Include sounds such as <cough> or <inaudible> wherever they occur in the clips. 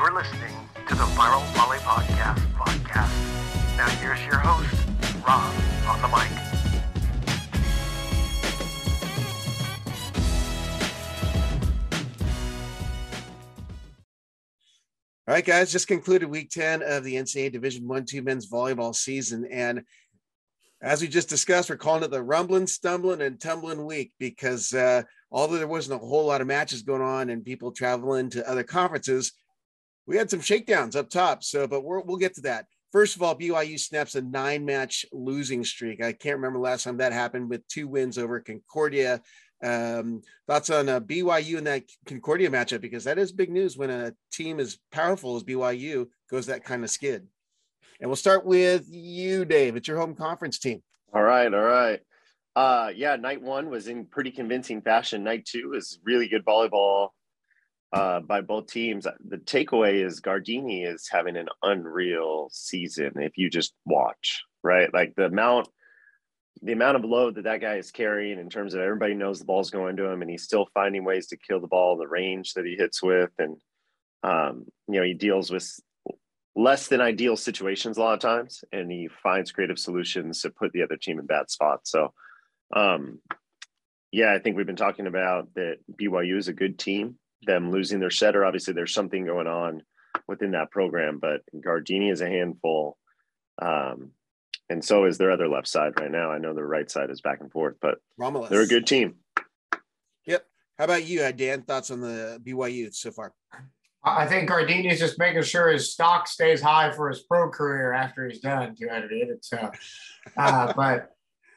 You're listening to the Viral Volley Podcast podcast. Now here's your host, Rob, on the mic. All right, guys, just concluded week 10 of the NCAA Division One Two men's volleyball season. And as we just discussed, we're calling it the rumbling, stumbling, and tumbling week because uh, although there wasn't a whole lot of matches going on and people traveling to other conferences, we had some shakedowns up top. So, but we will get to that. First of all, BYU snaps a nine match losing streak. I can't remember last time that happened with two wins over Concordia um, thoughts on uh, BYU in that Concordia matchup because that is big news when a team as powerful as BYU goes that kind of skid. And we'll start with you, Dave. It's your home conference team. All right, all right. Uh, yeah, night one was in pretty convincing fashion. Night two is really good volleyball uh, by both teams. The takeaway is Gardini is having an unreal season. If you just watch, right, like the amount the amount of load that that guy is carrying in terms of everybody knows the ball's going to him and he's still finding ways to kill the ball the range that he hits with and um, you know he deals with less than ideal situations a lot of times and he finds creative solutions to put the other team in bad spots so um, yeah i think we've been talking about that byu is a good team them losing their setter obviously there's something going on within that program but gardini is a handful um, and so is their other left side right now. I know their right side is back and forth, but Romulus. they're a good team. Yep. How about you, uh, Dan? Thoughts on the BYU so far? I think Gardini is just making sure his stock stays high for his pro career after he's done. To edit it, so, uh, <laughs> but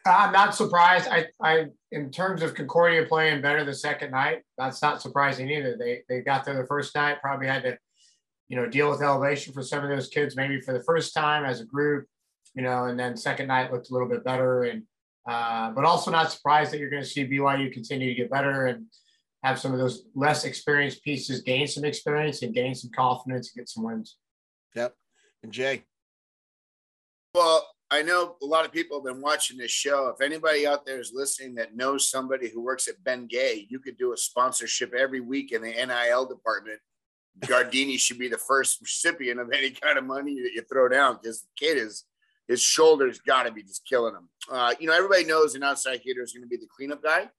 I'm not surprised. I, I, in terms of Concordia playing better the second night, that's not surprising either. They, they got there the first night, probably had to, you know, deal with elevation for some of those kids, maybe for the first time as a group you know, and then second night looked a little bit better. And, uh, but also not surprised that you're going to see BYU continue to get better and have some of those less experienced pieces gain some experience and gain some confidence and get some wins. Yep. And Jay. Well, I know a lot of people have been watching this show. If anybody out there is listening that knows somebody who works at Bengay, you could do a sponsorship every week in the NIL department. Gardini should be the first recipient of any kind of money that you throw down because the kid is his shoulders got to be just killing him. Uh, you know, everybody knows an outside hitter is going to be the cleanup guy.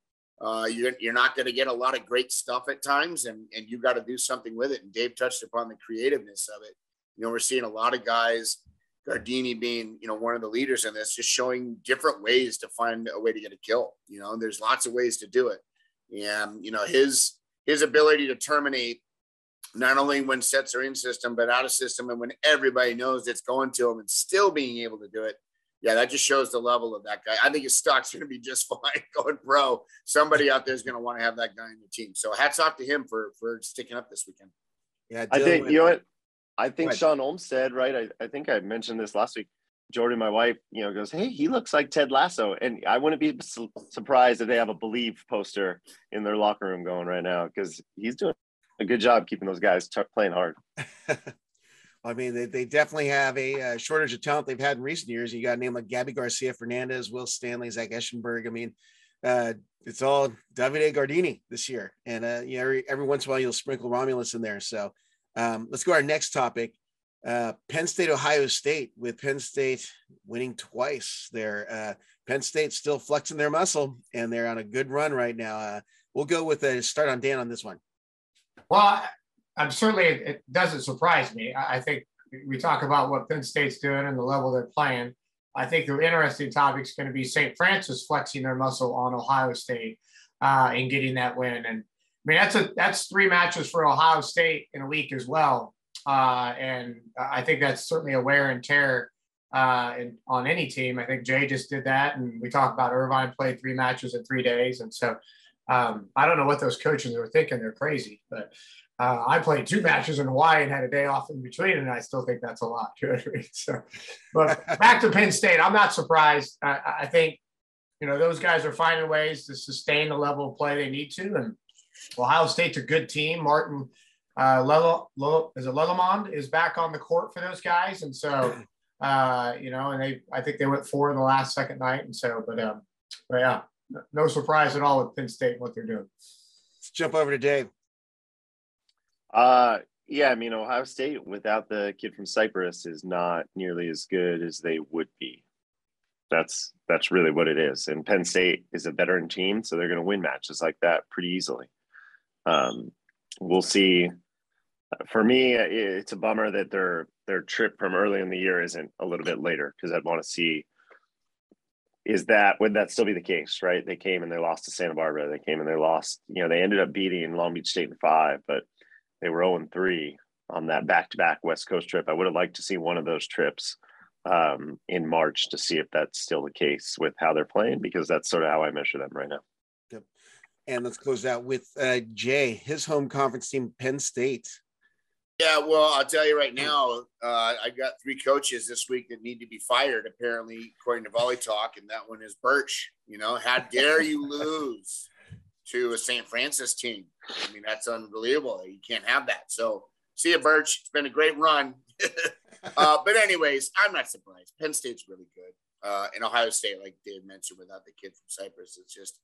Uh, you're, you're not going to get a lot of great stuff at times, and, and you got to do something with it. And Dave touched upon the creativeness of it. You know, we're seeing a lot of guys, Gardini being, you know, one of the leaders in this, just showing different ways to find a way to get a kill. You know, there's lots of ways to do it. And, you know, his his ability to terminate not only when sets are in system, but out of system, and when everybody knows it's going to him and still being able to do it. Yeah, that just shows the level of that guy. I think his stock's going to be just <laughs> fine going pro. Somebody out there is going to want to have that guy in the team. So hats off to him for for sticking up this weekend. Yeah, I think you know what I think Shawn Olmstead, right? I, I think I mentioned this last week. Jordan, my wife, you know, goes, "Hey, he looks like Ted Lasso," and I wouldn't be su- surprised if they have a "Believe" poster in their locker room going right now because he's doing a good job keeping those guys t- playing hard. <laughs> I mean, they, they definitely have a uh, shortage of talent they've had in recent years. You got a name like Gabi Garcia Fernandez, Will Stanley, Zach Eschenberg. I mean, uh, it's all Davide Gardini this year. And, uh, you know, every, every once in a while you'll sprinkle Romulus in there. So um, let's go to our next topic. Uh, Penn State, Ohio State, with Penn State winning twice. There, uh, Penn State still flexing their muscle, and they're on a good run right now. Uh, we'll go with a start on Dan on this one. Well, I'm certainly it doesn't surprise me. I think we talk about what Penn State's doing and the level they're playing. I think the interesting topic is going to be St. Francis flexing their muscle on Ohio State uh, and getting that win. And mean that's a that's three matches for Ohio State in a week as well. Uh, and I think that's certainly a wear and tear uh, in, on any team. I think Jay just did that, and we talked about Irvine played three matches in three days, and so um, I don't know what those coaches were thinking. They're crazy, but uh, I played two matches in Hawaii and had a day off in between, and I still think that's a lot. <laughs> so, but <laughs> back to Penn State, I'm not surprised. I, I, think you know those guys are finding ways to sustain the level of play they need to, and Ohio State's a good team. Martin uh, Lelo, Lelo, is it Lelemond is back on the court for those guys, and so <laughs> uh, you know, and they I think they went four in the last second night, and so, but um, but yeah, no surprise at all with Penn State and what they're doing. Let's jump over to Dave. Uh, Yeah, I mean Ohio State without the kid from Cyprus is not nearly as good as they would be. That's that's really what it is. And Penn State is a veteran team, so they're going to win matches like that pretty easily. Um, we'll see. For me, it's a bummer that their their trip from early in the year isn't a little bit later because I'd want to see is that would that still be the case, right? They came and they lost to Santa Barbara. They came and they lost. You know, they ended up beating Long Beach State in five, but they were 0 3 on that back to back West Coast trip. I would have liked to see one of those trips um, in March to see if that's still the case with how they're playing, because that's sort of how I measure them right now. And let's close out with uh, Jay, his home conference team, Penn State. Yeah, well, I'll tell you right now, uh, I got three coaches this week that need to be fired, apparently, according to Volley Talk, and that one is Birch. You know, how <laughs> dare you lose to a St. Francis team? I mean, that's unbelievable. You can't have that. So, see you, Birch. It's been a great run. <laughs> uh, but, anyways, I'm not surprised. Penn State's really good. Uh, and Ohio State, like Dave mentioned, without the kid from Cyprus, it's just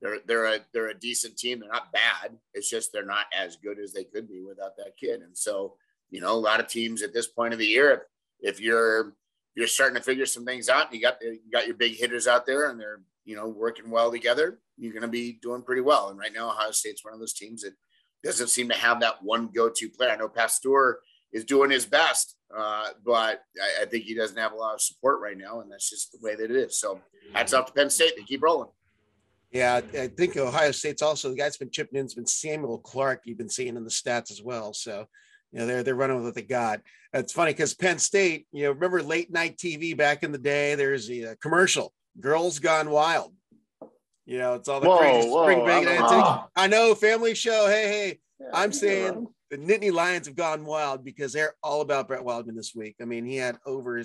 they're they're a they're a decent team. They're not bad. It's just they're not as good as they could be without that kid. And so, you know, a lot of teams at this point of the year, if, if you're you're starting to figure some things out, and you got you got your big hitters out there, and they're you know working well together. You're going to be doing pretty well. And right now, Ohio State's one of those teams that doesn't seem to have that one go-to player. I know Pasteur is doing his best, uh, but I, I, think he doesn't have a lot of support right now, and that's just the way that it is. So hats off to Penn State; they keep rolling. Yeah, I think Ohio State's also the guy's been chipping in has been Samuel Clark. You've been seeing in the stats as well. So, you know, they're they're running with what they got. It's funny because Penn State, you know, remember late night TV back in the day? There's a commercial, "Girls Gone Wild." You know, it's all the whoa, crazy whoa, spring break. I, I know, family show. Hey, hey, yeah, I'm saying the Nittany Lions have gone wild because they're all about Brett Wildman this week. I mean, he had over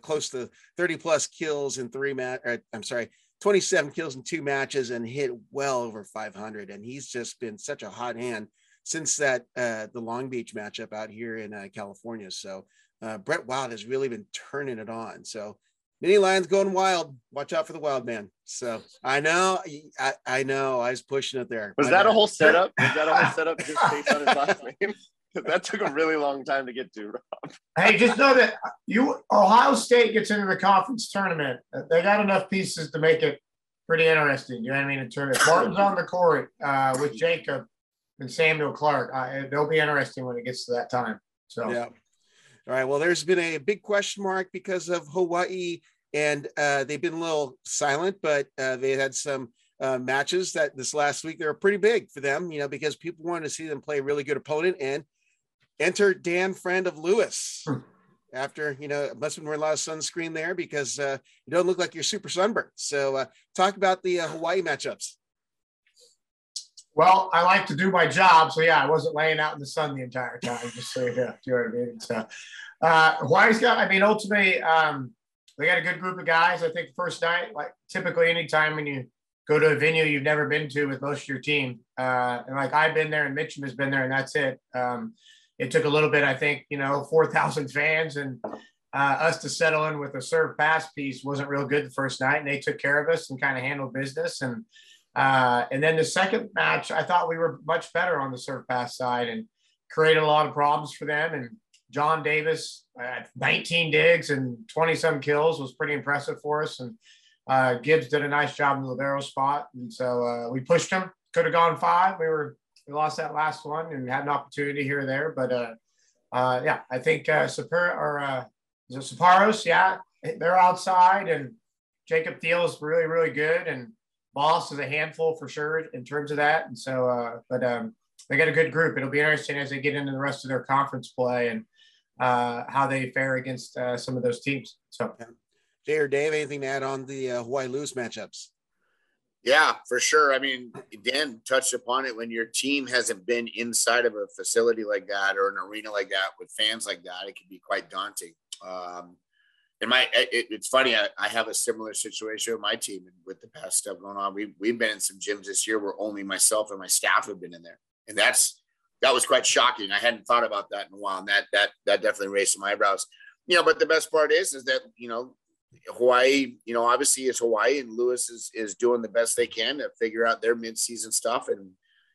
close to 30 plus kills in three match. I'm sorry, 27 kills in two matches and hit well over 500. And he's just been such a hot hand since that uh, the Long Beach matchup out here in uh, California. So uh, Brett Wild has really been turning it on. So Nittany Lions going wild. Watch out for the wild man. So I know, I, I know, I was pushing it there. Was that a whole setup? Was that a whole setup just based on his last <laughs> name? <laughs> that took a really long time to get to, Rob. Hey, just know that you Ohio State gets into the conference tournament. They got enough pieces to make it pretty interesting. You know what I mean? In terms of Martin's on the court uh, with Jacob and Samuel Clark. Uh, they'll be interesting when it gets to that time. So yeah. All right. Well, there's been a big question mark because of Hawaii, and uh, they've been a little silent, but uh, they had some uh, matches that this last week they were pretty big for them, you know, because people wanted to see them play a really good opponent and enter Dan Friend of Lewis. Hmm. After you know, must have been wearing a lot of sunscreen there because uh, you don't look like you're super sunburned. So, uh, talk about the uh, Hawaii matchups. Well, I like to do my job, so yeah, I wasn't laying out in the sun the entire time. Just so you know, <laughs> you know what I mean. So, uh, Hawaii's got. I mean, ultimately, um, they got a good group of guys. I think the first night, like typically, anytime when you go to a venue you've never been to with most of your team, uh, and like I've been there and Mitchum has been there, and that's it. Um, it took a little bit, I think, you know, 4,000 fans and uh, us to settle in with a serve pass piece wasn't real good the first night. And they took care of us and kind of handled business. And, uh, and then the second match, I thought we were much better on the serve pass side and created a lot of problems for them. And John Davis, uh, 19 digs and 20 some kills was pretty impressive for us. And uh, Gibbs did a nice job in the libero spot. And so uh, we pushed him, could have gone five. We were we lost that last one and had an opportunity here or there. But uh, uh, yeah, I think uh, Super or uh, Saparos? Yeah, they're outside, and Jakob Thelle is really really good, and Boss is a handful for sure in terms of that. And so, uh, but um, they got a good group. It'll be interesting as they get into the rest of their conference play and uh, how they fare against uh, some of those teams. So, Jay or Dave, anything to add on the uh, Hawaii Lewis matchups? Yeah, for sure. I mean, Dan touched upon it when your team hasn't been inside of a facility like that or an arena like that with fans like that, it can be quite daunting. Um, and my, it, it's funny. I, I, have a similar situation with my team and with the past stuff going on. We we've been in some gyms this year where only myself and my staff have been in there, and that's that was quite shocking. I hadn't thought about that in a while, and that that that definitely raised some eyebrows. You know, but the best part is, is that you know Hawaii, you know, obviously it's Hawaii and Lewis is, is doing the best they can to figure out their midseason stuff. And,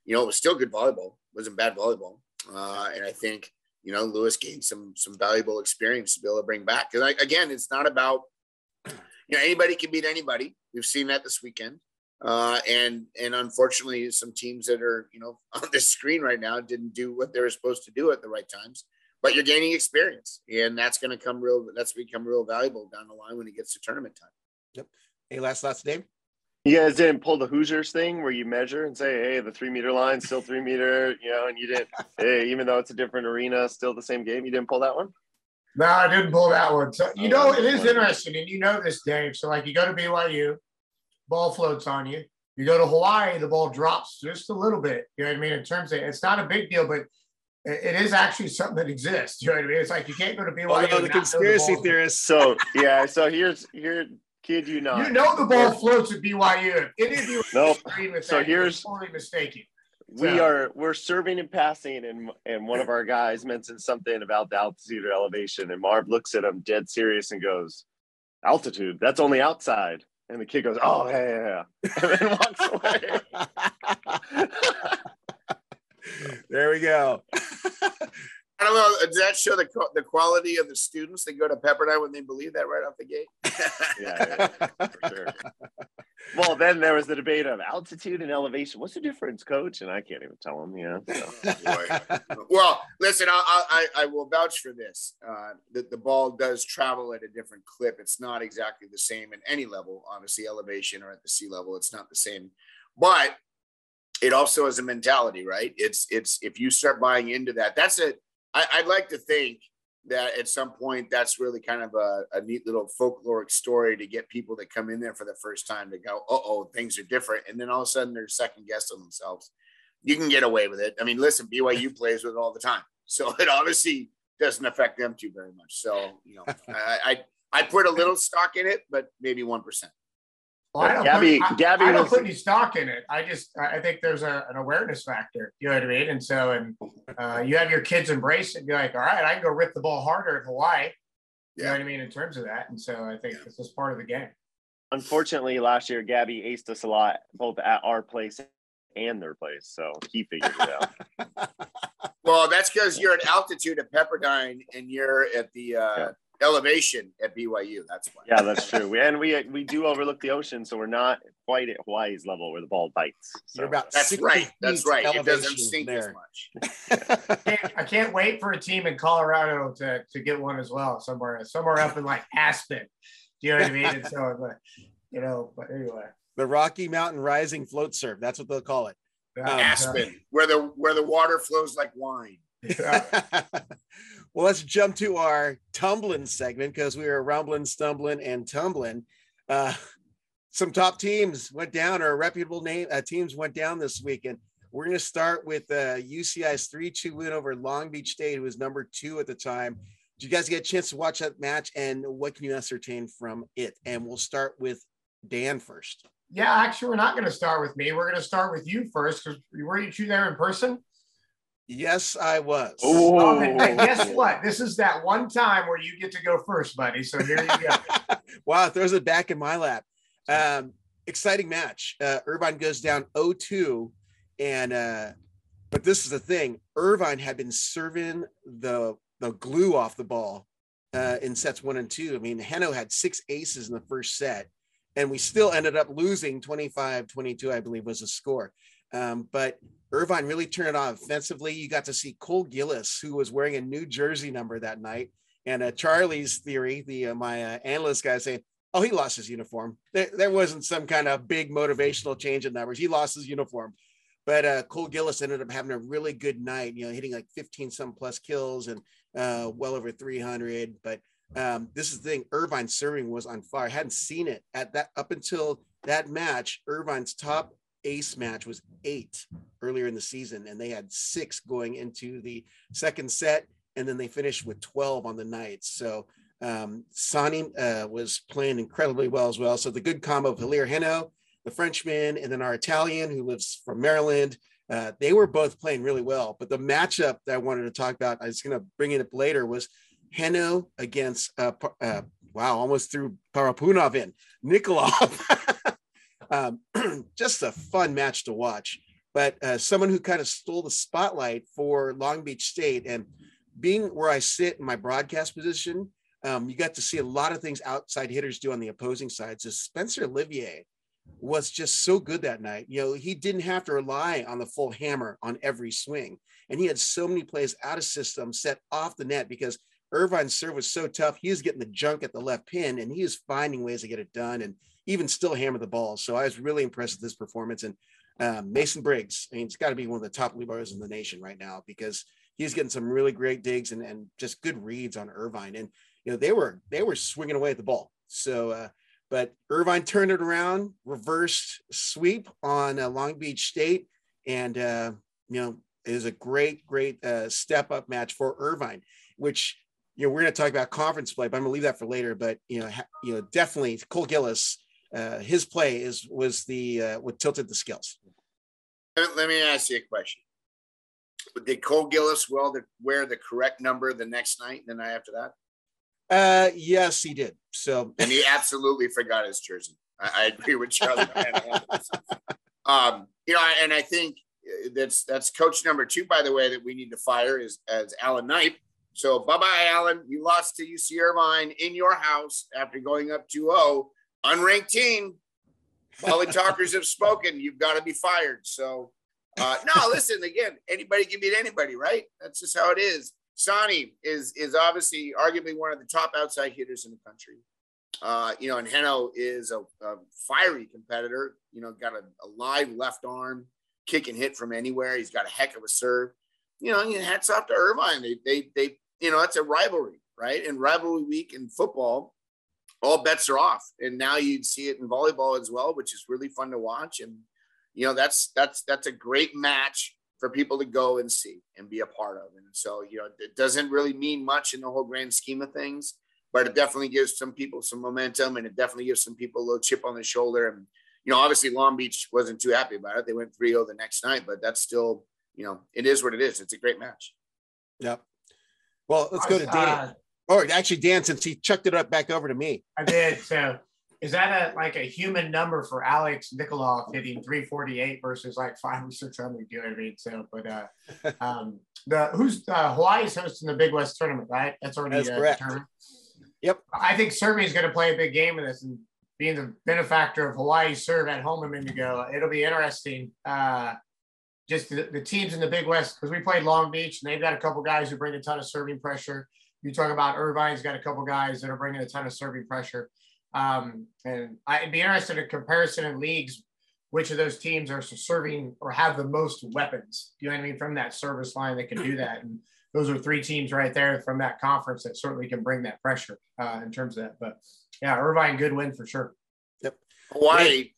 you know, it was still good volleyball. It wasn't bad volleyball. uh, and I think you know Lewis gained some some valuable experience to be able to bring back. Because again, it's not about you know anybody can beat anybody. We've seen that this weekend. Uh, and and unfortunately, some teams that are you know <laughs> on the screen right now didn't do what they were supposed to do at the right times. But you're gaining experience, and that's going to come real. That's become real valuable down the line when it gets to tournament time. Yep. Any last thoughts, Dave? You guys didn't pull the Hoosiers thing where you measure and say, "Hey, the three meter line still three meter," <laughs> you know, and you didn't. hey, even though it's a different arena, still the same game. You didn't pull that one. No, I didn't pull that one. So you oh, know, it is oh, interesting, and you know this, Dave. So like, you go to BYU, ball floats on you. You go to Hawaii, the ball drops just a little bit. You know what I mean? In terms of, it's not a big deal, but it is actually something that exists. You know what I mean? It's like you can't go to BYU. Oh, well, the conspiracy the theorists. So yeah, so here's here kid you know. You know the ball floats at BYU. If any of you nope. so that, here's totally mistaken. We so. are we're serving and passing, and and one of our guys mentioned something about the altitude or elevation, and Marv looks at him dead serious and goes, "Altitude? That's only outside." And the kid goes, "Oh yeah, yeah,", yeah. <laughs> and then walks away. <laughs> there we go. I don't know. Does that show the the quality of the students that go to Pepperdine when they believe that right off the gate? <laughs> yeah, yeah, for sure. Well, then there was the debate of altitude and elevation. What's the difference, Coach? And I can't even tell them. Yeah. So. <laughs> well, listen, I, I, I will vouch for this. Uh, that the ball does travel at a different clip. It's not exactly the same at any level. Obviously, elevation or at the sea level, it's not the same. But it also is a mentality, right? It's it's if you start buying into that, that's a I, would like to think that at some point that's really kind of a, a, neat little folkloric story to get people that come in there for the first time to go, oh, oh, things are different. And then all of a sudden they're second guessing themselves. You can get away with it. I mean, listen, BYU plays with it all the time. <laughs> So it obviously doesn't affect them too very much. So, you know, <laughs> I, I, I put a little stock in it, but maybe 1%. Well, I don't, Gabby, put, I, Gabby I, don't was, put any stock in it. I just I think there's a, an awareness factor. You know what I mean? And so and uh, you have your kids embrace it. And be like, all right, I can go rip the ball harder at Hawaii. You yeah. know what I mean in terms of that. And so I think yeah. this is part of the game. Unfortunately, last year Gabby aced us a lot, both at our place and their place. So he figured it out. <laughs> well, that's because you're at altitude at Pepperdine and you're at the uh, yeah elevation at BYU. That's why. Yeah, that's true. We, and we we do overlook the ocean, so we're not quite at Hawaii's level where the ball bites. So. You're about that's right. That's right. It doesn't sink there. as much. I, <laughs> can't, I can't wait for a team in Colorado to to get one as well somewhere somewhere up in like Aspen. Do you know what I mean? And so, but, you know, but anyway. The Rocky Mountain Rising Float Surf. That's what they'll call it. Um, Aspen, where the where the water flows like wine. <laughs> Yeah. Well, let's jump to our tumbling segment because we were rumbling, stumbling, and tumbling. Uh, some top teams went down, or reputable name uh, teams went down this weekend. We're going to start with uh, UCI's 3 2 win over Long Beach State, who was number two at the time. Did you guys get a chance to watch that match? And what can you ascertain from it? And we'll start with Dan first. Yeah, actually, we're not going to start with me. We're going to start with you first because were you there in person? Yes, I was. Oh, hey, guess what? This is that one time where you get to go first, buddy. So here you go. <laughs> wow, throws it back in my lap. Um, exciting match. Uh, Irvine goes down 0-2, and uh, but this is the thing: Irvine had been serving the the glue off the ball uh, in sets one and two. I mean, Henno had six aces in the first set, and we still ended up losing 25-22, I believe was the score. Um, but Irvine really turned it on offensively. You got to see Cole Gillis, who was wearing a new jersey number that night. And uh, Charlie's theory, the uh, my uh, analyst guy saying, "Oh, he lost his uniform. There, there, wasn't some kind of big motivational change in numbers. He lost his uniform." But uh, Cole Gillis ended up having a really good night. You know, hitting like 15 some plus kills and uh, well over 300. But um, this is the thing: Irvine serving was on fire. I hadn't seen it at that up until that match. Irvine's top ace match was eight earlier in the season, and they had six going into the second set, and then they finished with 12 on the night. So um, Sani uh, was playing incredibly well as well. So the good combo of Hilaire Henno, the Frenchman, and then our Italian who lives from Maryland. Uh, they were both playing really well. But the matchup that I wanted to talk about, I was going to bring it up later, was Henno against, uh, uh, wow, almost threw Parapunov in, Nikolov. <laughs> Um, <clears throat> just a fun match to watch. but uh, someone who kind of stole the spotlight for Long Beach State and being where I sit in my broadcast position, um, you got to see a lot of things outside hitters do on the opposing side. So Spencer Olivier was just so good that night. You know, he didn't have to rely on the full hammer on every swing. And he had so many plays out of system set off the net because Irvine's serve was so tough. He was getting the junk at the left pin and he was finding ways to get it done and even still hammer the ball. So I was really impressed with this performance. And um, Mason Briggs, I mean, it's got to be one of the top leaders in the nation right now because he's getting some really great digs and, and just good reads on Irvine. And, you know, they were, they were swinging away at the ball. So, uh, but Irvine turned it around, reversed sweep on uh, Long Beach State, and uh, you know it was a great, great uh, step up match for Irvine, which you know we're going to talk about conference play, but I'm going to leave that for later. But you know, ha- you know, definitely Cole Gillis, uh, his play is was the uh, what tilted the skills. Let me ask you a question. Did Cole Gillis well wear the correct number the next night and the night after that? Uh, yes, he did. So, <laughs> and he absolutely forgot his jersey. I, I agree with Charlie. <laughs> <laughs> um, you know, and I think that's that's coach number two, by the way, that we need to fire is as Alan Knipe. So, bye bye, Alan. You lost to UC Irvine in your house after going up 2 0, unranked team. Volley talkers have spoken. You've got to be fired. So, uh, no, <laughs> listen, again, anybody can beat anybody, right? That's just how it is. Sani is is obviously arguably one of the top outside hitters in the country. Uh, you know, and Henno is a, a, fiery competitor. You know, got a, a, live left arm, kick and hit from anywhere. He's got a heck of a serve. You know, and hats off to Irvine. They they they you know it's a rivalry, right? And rivalry week in football, all bets are off. And now you'd see it in volleyball as well, which is really fun to watch. And you know, that's that's that's a great match for people to go and see and be a part of. And so, you know, it doesn't really mean much in the whole grand scheme of things, but it definitely gives some people some momentum and it definitely gives some people a little chip on the shoulder. And, you know, obviously Long Beach wasn't too happy about it. They went 3 0 the next night, but that's still, you know, it is what it is. It's a great match. Yep. Well, let's go to uh, Dan. Or actually, Dan, since he chucked it up back over to me. I did. So is that a like a human number for Alex Nikolov hitting 348 versus like five or six hundred? You know what I mean? So, but uh, <laughs> um, the who's uh, Hawaii's hosting the Big West tournament, right? That's already That's uh, correct. determined. Yep. I think Serbia is going to play a big game in this, and being the benefactor of Hawaii serve at home a minute ago, it'll be interesting. Uh, just the, the teams in the Big West because we played Long Beach, and they've got a couple guys who bring a ton of serving pressure. You talk about Irvine's got a couple guys that are bringing a ton of serving pressure. Um, and I'd be interested in a comparison in leagues, which of those teams are serving or have the most weapons. You know what I mean? From that service line that can do <clears throat> that. And those are three teams right there from that conference that certainly can bring that pressure uh, in terms of that. But yeah, Irvine, good win for sure. Yep. Hawaii.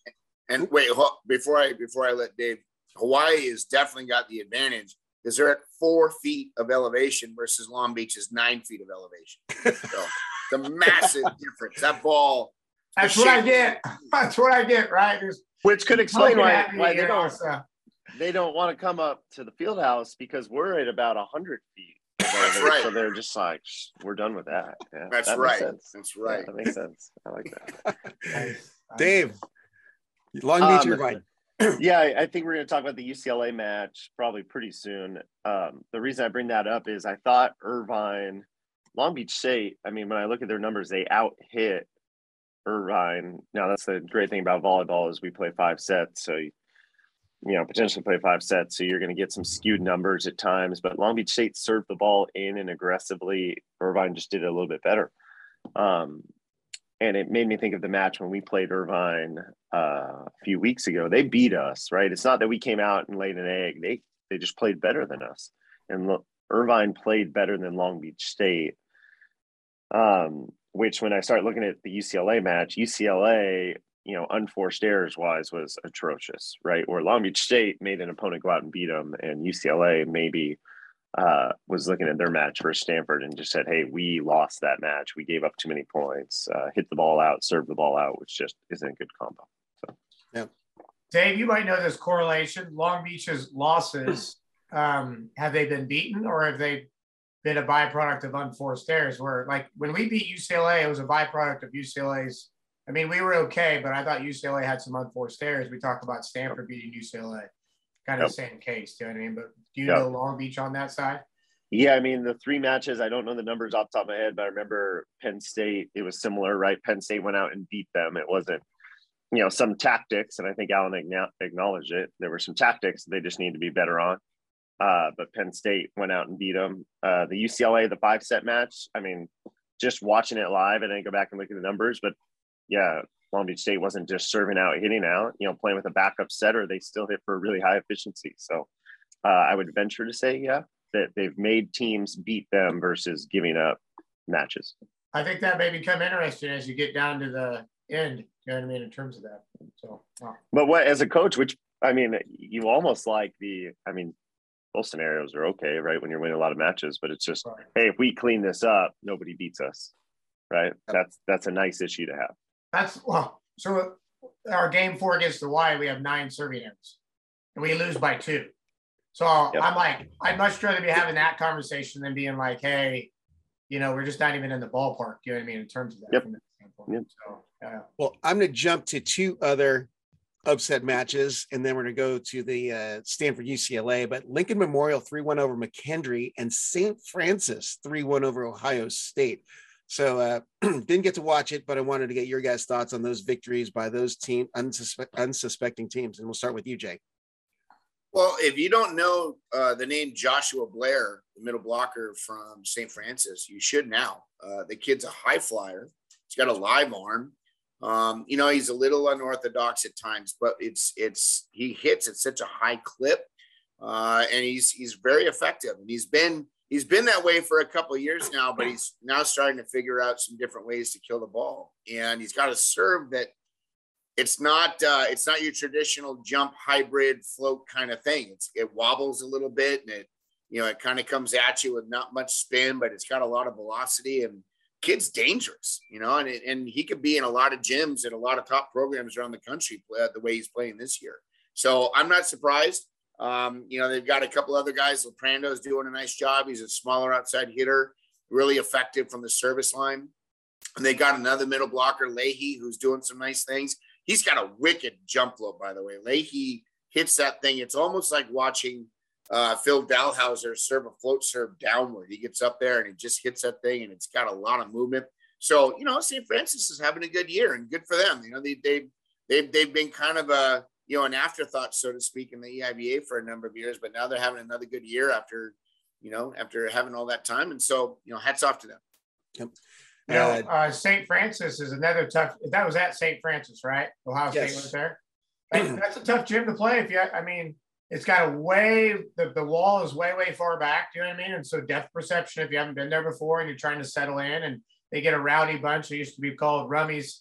And wait, before I before I let Dave, Hawaii has definitely got the advantage because they're at four feet of elevation versus Long Beach is nine feet of elevation. So the massive <laughs> difference. That ball. That's what I get. That's what I get. Right. There's Which could explain why, why they don't. So. They don't want to come up to the field house because we're at about hundred feet. That's right. So they're just like, we're done with that. Yeah, That's that right. That's right. Yeah, that makes sense. I like that. <laughs> Dave, Long Beach um, Irvine. <clears throat> yeah, I think we're going to talk about the UCLA match probably pretty soon. Um, the reason I bring that up is I thought Irvine Long Beach State, I mean, when I look at their numbers, they out hit Irvine. Now, that's the great thing about volleyball is we play five sets. So, you know, potentially play five sets. So you're going to get some skewed numbers at times. But Long Beach State served the ball in and aggressively. Irvine just did it a little bit better. Um, and it made me think of the match when we played Irvine uh, a few weeks ago. They beat us, right? It's not that we came out and laid an egg. They they just played better than us. And look, Irvine played better than Long Beach State. Um, which when I start looking at the UCLA match, UCLA, you know, unforced errors wise was atrocious, right? Where Long Beach State made an opponent go out and beat them, and UCLA maybe uh, was looking at their match versus Stanford and just said, "Hey, we lost that match. We gave up too many points. Uh, hit the ball out, serve the ball out, which just isn't a good combo." So, yeah. Dave, you might know this correlation. Long Beach's losses um, have they been beaten or have they been a byproduct of unforced errors? Where like when we beat UCLA, it was a byproduct of UCLA's. I mean, we were okay, but I thought UCLA had some unforced errors. We talked about Stanford beating UCLA. Kind of Yep. the same case. Do you know what I mean? But do you Yep. know Long Beach on that side? Yeah, I mean the three matches. I don't know the numbers off the top of my head, but I remember Penn State. It was similar, right? Penn State went out and beat them. It wasn't, you know, some tactics, and I think Alan acknow- acknowledged it. There were some tactics they just need to be better on. Uh, but Penn State went out and beat them. Uh, the UCLA, the five set match. I mean, just watching it live, and then go back and look at the numbers. But yeah, Long Beach State wasn't just serving out, hitting out. You know, playing with a backup setter, they still hit for really high efficiency. So uh, I would venture to say, yeah, that they've made teams beat them versus giving up matches. I think that may become interesting as you get down to the end. You know what I mean in terms of that. So wow. But what as a coach, which I mean, you almost like the, I mean, both scenarios are okay, right? When you're winning a lot of matches, but it's just, Right. hey, if we clean this up, nobody beats us, right? That's that's a nice issue to have. That's well. So our game four against the Y, we have nine serving errors, and we lose by two. So Yep. I'm like, I'd much rather be having that conversation than being like, hey, you know, we're just not even in the ballpark. You know what I mean in terms of that. Yep. From that. Yep. So yeah. Well, I'm going to jump to two other upset matches, and then we're going to go to the uh, Stanford UCLA. But Lincoln Memorial 3 1 over McKendree and St. Francis 3 1 over Ohio State. So uh, <clears throat> didn't get to watch it, but I wanted to get your guys' thoughts on those victories by those team unsuspe- unsuspecting teams. And we'll start with you, Jay. Well, if you don't know uh, the name Joshua Blair, the middle blocker from St. Francis, you should now. Uh, the kid's a high flyer. He's got a live arm. Um, you know, he's a little unorthodox at times, but it's it's he hits at such a high clip, uh, and he's he's very effective. And he's been he's been that way for a couple of years now, but he's now starting to figure out some different ways to kill the ball. And he's got a serve that it's not uh, it's not your traditional jump hybrid float kind of thing. It's it wobbles a little bit and it you know it kind of comes at you with not much spin, but it's got a lot of velocity and kid's dangerous, you know, and it, and he could be in a lot of gyms and a lot of top programs around the country uh, the way he's playing this year. So I'm not surprised. Um, you know, they've got a couple other guys. Leprando's doing a nice job. He's a smaller outside hitter, really effective from the service line. And they got another middle blocker, Leahy, who's doing some nice things. He's got a wicked jump float, by the way. Leahy hits that thing. It's almost like watching uh, Phil Dalhausser serve a float serve downward. He gets up there and he just hits that thing, and it's got a lot of movement. So you know, St. Francis is having a good year, and good for them. You know, they they they've they've been kind of a you know an afterthought, so to speak, in the EIBA for a number of years, but now they're having another good year after you know after having all that time, and so you know, hats off to them. You know, Uh, uh, St. Francis is another tough. That was at St. Francis, right? Ohio State was there. <clears throat> That's a tough gym to play. If you, I mean, it's got a way. The, the wall is way way far back. Do you know what I mean? And so depth perception. If you haven't been there before and you're trying to settle in, and they get a rowdy bunch. They used to be called Rummies.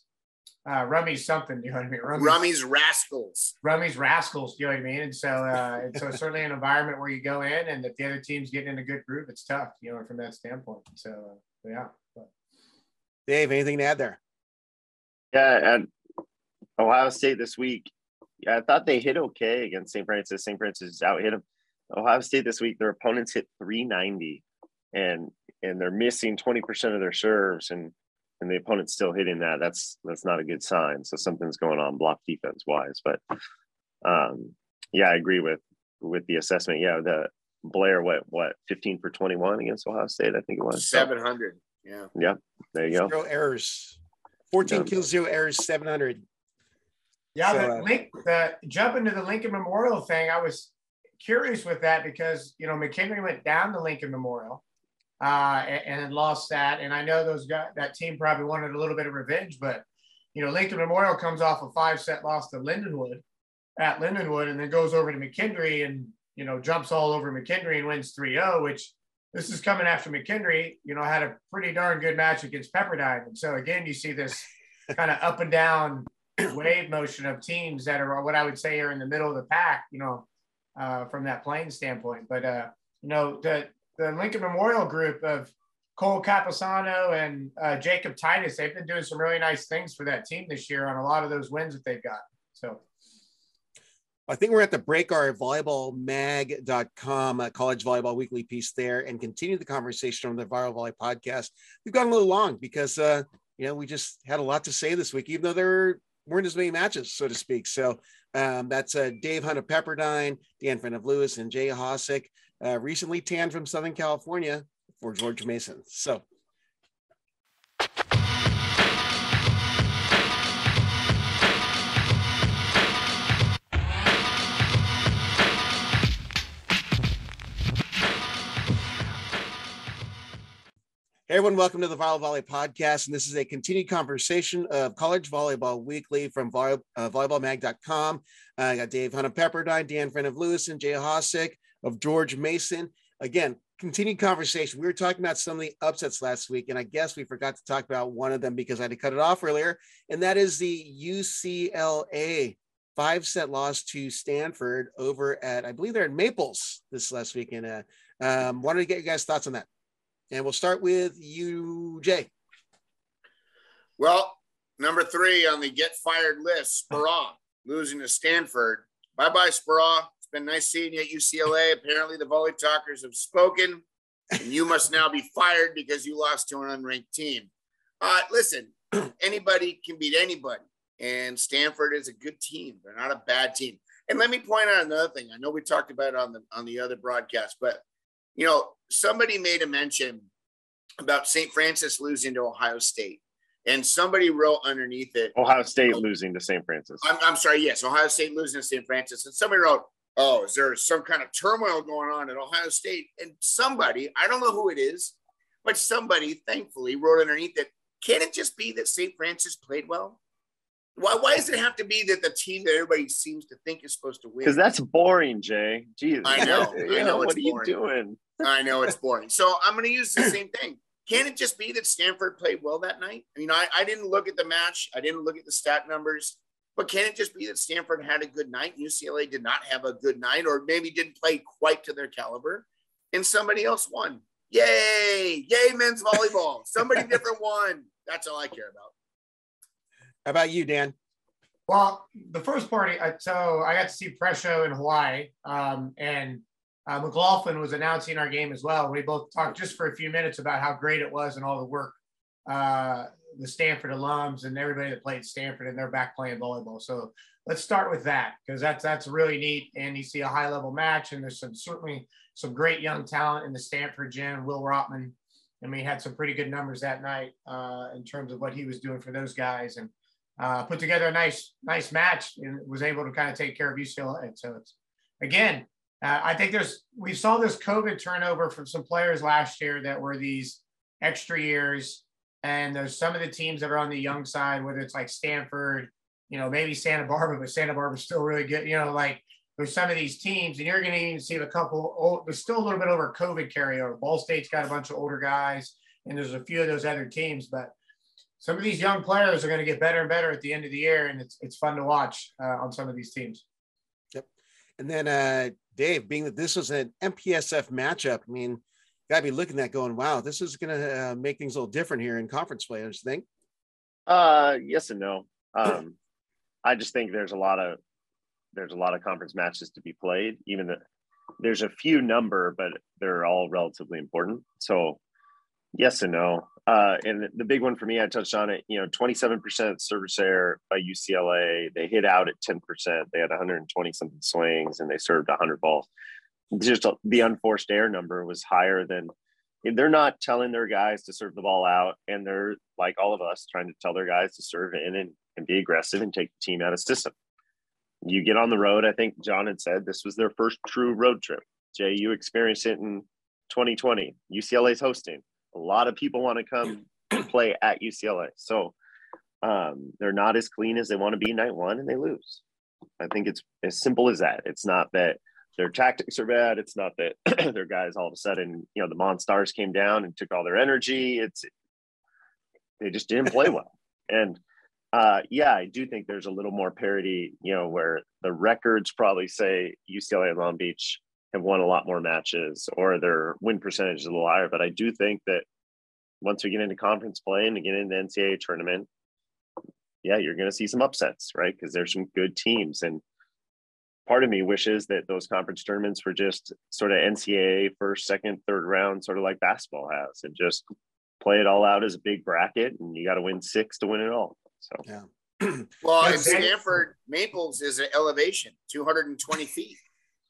Uh, Rummies something. Do <laughs> you know what I mean? Rummies, Rummy's Rascals. Rummies rascals. Do you know what I mean? And so, uh, and so certainly an environment where you go in, and if the other team's getting in a good group, it's tough. You know, from that standpoint. So, uh, yeah. But, Dave, anything to add there? Yeah, and Ohio State this week. Yeah, I thought they hit okay against St. Francis. St. Francis out hit them. Ohio State this week, their opponents hit 390, and and they're missing 20% of their serves, and and the opponent's still hitting that. That's that's not a good sign. So something's going on block defense wise. But um, yeah, I agree with with the assessment. Yeah, the Blair, what what 15 for 21 against Ohio State, I think it was. Seven hundred. Yeah. yeah, there you go. Zero errors. 14 Yeah. kills, zero errors, 700. Yeah, So, the uh, link the jump into the Lincoln Memorial thing, I was curious with that because you know McKendree went down to Lincoln Memorial uh, and, and lost that, and I know those guys that team probably wanted a little bit of revenge, but you know Lincoln Memorial comes off a five set loss to Lindenwood at Lindenwood, and then goes over to McKendree and you know jumps all over McKendree and wins 3-0, which this is coming after McKendree, you know, had a pretty darn good match against Pepperdine, and so again you see this <laughs> kind of up and down <clears throat> wave motion of teams that are what I would say are in the middle of the pack, you know, uh, from that playing standpoint. But uh, you know, the the Lincoln Memorial group of Cole Capisano and uh, Jacob Titus, they've been doing some really nice things for that team this year on a lot of those wins that they've got. So I think we're at the break our volleyballmag.com uh, college volleyball weekly piece there and continue the conversation on the Viral Volley podcast. We've gone a little long because, uh, you know, we just had a lot to say this week, even though there weren't as many matches, so to speak. So um, that's uh, Dave Hunt of Pepperdine, Dan Friend of Lewis, and Jay Hosack, uh, recently tanned from Southern California for George Mason. So Hey everyone, welcome to the Viral Volley podcast. And this is a continued conversation of college volleyball weekly from volley, uh, volleyballmag.com. Uh, I got Dave Hunt of Pepperdine, Dan Friend of Lewis, and Jay Hosack of George Mason. Again, continued conversation. We were talking about some of the upsets last week, and I guess we forgot to talk about one of them because I had to cut it off earlier, and that is the UCLA five set loss to Stanford over at, I believe they're in Maples this last weekend. Uh, um, wanted to get you guys' thoughts on that. And we'll start with you, Jay. Well, number three on the get fired list, Speraw losing to Stanford. Bye bye, Speraw. It's been nice seeing you at UCLA. Apparently, the volley talkers have spoken, and you must now be fired because you lost to an unranked team. Uh, listen, <clears throat> anybody can beat anybody, and Stanford is a good team. They're not a bad team. And let me point out another thing. I know we talked about it on the on the other broadcast, but you know, somebody made a mention about St. Francis losing to Ohio State, and somebody wrote underneath it Ohio State losing to St. Francis. I'm, I'm sorry, yes, Ohio State losing to St. Francis, and somebody wrote, "Oh, is there some kind of turmoil going on at Ohio State?" And somebody, I don't know who it is, but somebody, thankfully, wrote underneath it. Can it just be that St. Francis played well? Why, why does it have to be that the team that everybody seems to think is supposed to win? Because that's boring, Jay. Jesus. I know. I know what it's are you boring. doing? I know it's boring. So I'm going to use the <laughs> same thing. Can it just be that Stanford played well that night? I mean, I, I didn't look at the match, I didn't look at the stat numbers, but can it just be that Stanford had a good night? UCLA did not have a good night, or maybe didn't play quite to their caliber, and somebody else won. Yay! Yay, men's volleyball. <laughs> Somebody different won. That's all I care about. How about you, Dan? Well, the first party, uh, so I got to see Presho in Hawaii, um, and uh, McLaughlin was announcing our game as well. We both talked just for a few minutes about how great it was and all the work uh, the Stanford alums and everybody that played Stanford and they're back playing volleyball. So let's start with that because that's that's really neat. And you see a high level match, and there's some certainly some great young talent in the Stanford gym. Will Rottman, and we had some pretty good numbers that night uh, in terms of what he was doing for those guys and. Uh, put together a nice, nice match and was able to kind of take care of UCLA. And so it's again, uh, I think there's we saw this COVID turnover from some players last year that were these extra years, and there's some of the teams that are on the young side, whether it's like Stanford, you know, maybe Santa Barbara, but Santa Barbara's still really good. You know, like there's some of these teams, and you're going to even see a couple. Old, there's still a little bit over COVID carryover. Ball State's got a bunch of older guys, and there's a few of those other teams, but some of these young players are going to get better and better at the end of the year, and it's it's fun to watch uh, on some of these teams. Yep. And then uh, Dave, being that this was an MPSF matchup, I mean, gotta be looking at going, wow, this is going to uh, make things a little different here in conference play. Don't you think? Uh, yes and no. <clears throat> Um, I just think there's a lot of there's a lot of conference matches to be played. Even the, there's a few number, but they're all relatively important. So yes and no. Uh, and the big one for me, I touched on it. You know, 27% service error by UCLA. They hit out at 10%. They had 120 something swings, and they served 100 balls. Just the unforced air number was higher than. They're not telling their guys to serve the ball out, and they're like all of us trying to tell their guys to serve in and, and be aggressive and take the team out of system. You get on the road. I think John had said this was their first true road trip. Jay, you experienced it in 2020. UCLA's hosting a lot of people want to come <clears throat> play at UCLA. So um, they're not as clean as they want to be night one and they lose. I think it's as simple as that. It's not that their tactics are bad. It's not that <clears throat> their guys all of a sudden, you know, the Monstars came down and took all their energy. It's they just didn't play <laughs> well. And uh, yeah, I do think there's a little more parity, you know, where the records probably say UCLA and Long Beach have won a lot more matches or their win percentage is a little higher. But I do think that once we get into conference play and get into the NCAA tournament, yeah, you're going to see some upsets, right? Because there's some good teams. And part of me wishes that those conference tournaments were just sort of NCAA first, second, third round, sort of like basketball has, and just play it all out as a big bracket. And you got to win six to win it all. So, yeah. <clears throat> well, And and Stanford Maples is an elevation, 220 feet.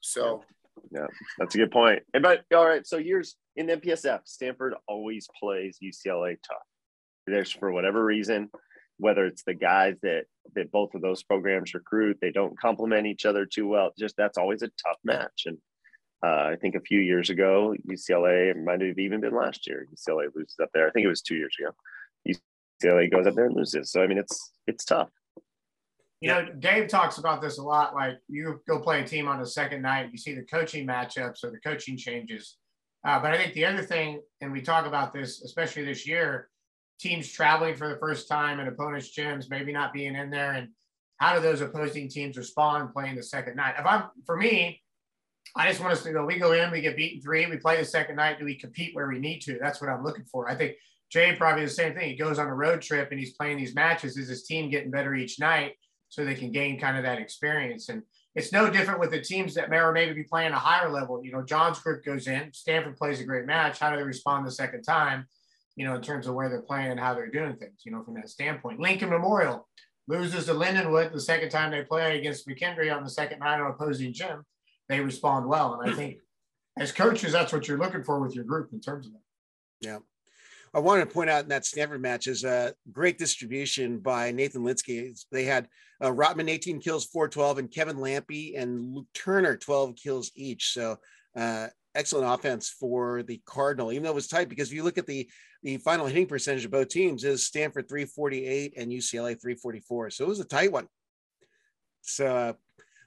So yeah, That's a good point. And but all right, so here's in the MPSF, Stanford always plays UCLA tough. There's for whatever reason, whether it's the guys that that both of those programs recruit, they don't complement each other too well. Just that's always a tough match. And uh, I think a few years ago, UCLA might have even been last year. UCLA loses up there. I think it was two years ago. UCLA goes up there and loses. So I mean, it's it's tough. You know, Dave talks about this a lot. Like you go play a team on the second night, you see the coaching matchups or the coaching changes. Uh, but I think the other thing, and we talk about this, especially this year, teams traveling for the first time and opponents' gyms maybe not being in there, and how do those opposing teams respond playing the second night? If I'm for me, I just want us to go. We go in, we get beaten three, we play the second night. Do we compete where we need to? That's what I'm looking for. I think Jay probably the same thing. He goes on a road trip and he's playing these matches. Is his team getting better each night? so they can gain kind of that experience. And it's no different with the teams that may or maybe be playing a higher level. You know, John's group goes in, Stanford plays a great match. How do they respond the second time? You know, in terms of where they're playing and how they're doing things, you know, from that standpoint. Lincoln Memorial loses to Lindenwood the second time they play against McKendree on the second night on opposing gym. They respond well. And I think as coaches, that's what you're looking for with your group in terms of that. Yeah. I wanted to point out in that Stanford match is a great distribution by Nathan Linsky. They had uh, Rottman 18 kills, 412, and Kevin Lampy and Luke Turner 12 kills each. So uh, excellent offense for the Cardinal, even though it was tight because if you look at the the final hitting percentage of both teams is Stanford 348 and UCLA 344. So it was a tight one. So uh,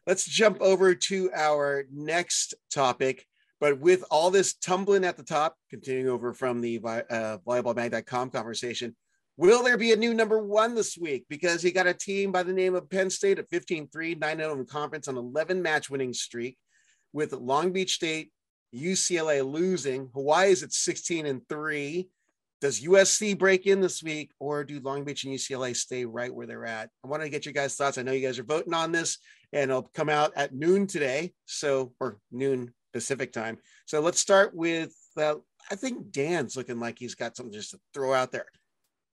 let's jump over to our next topic. But with all this tumbling at the top, continuing over from the uh, volleyballmag.com conversation, will there be a new number one this week? Because he got a team by the name of Penn State at 15 3, 9 0 in conference on 11 match winning streak, with Long Beach State, UCLA losing. Hawaii is at 16 and 3. Does USC break in this week, or do Long Beach and UCLA stay right where they're at? I want to get your guys' thoughts. I know you guys are voting on this, and it'll come out at noon today. So, or noon Pacific time. So let's start with, uh, I think Dan's looking like he's got something just to throw out there.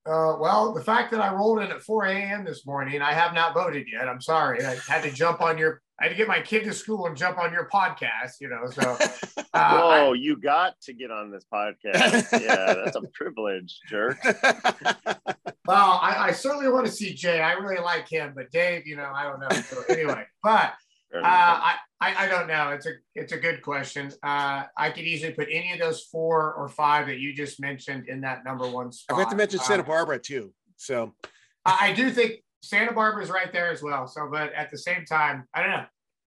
Uh, well, the fact that I rolled in at 4 a.m. this morning, I have not voted yet. I'm sorry. I had to jump on your, I had to get my kid to school and jump on your podcast, you know. So, <laughs> uh, I- Whoa, you got to get on this podcast. yeah, that's a privilege, jerk. <laughs> well, I, I certainly want to see Jay. I really like him, but Dave, you know, I don't know. So anyway, but uh, I, I, I don't know. It's a it's a good question. Uh, I could easily put any of those four or five that you just mentioned in that number one spot. I spot. forgot to mention Uh, Santa Barbara too. So I I do think Santa Barbara is right there as well. So, but at the same time, I don't know.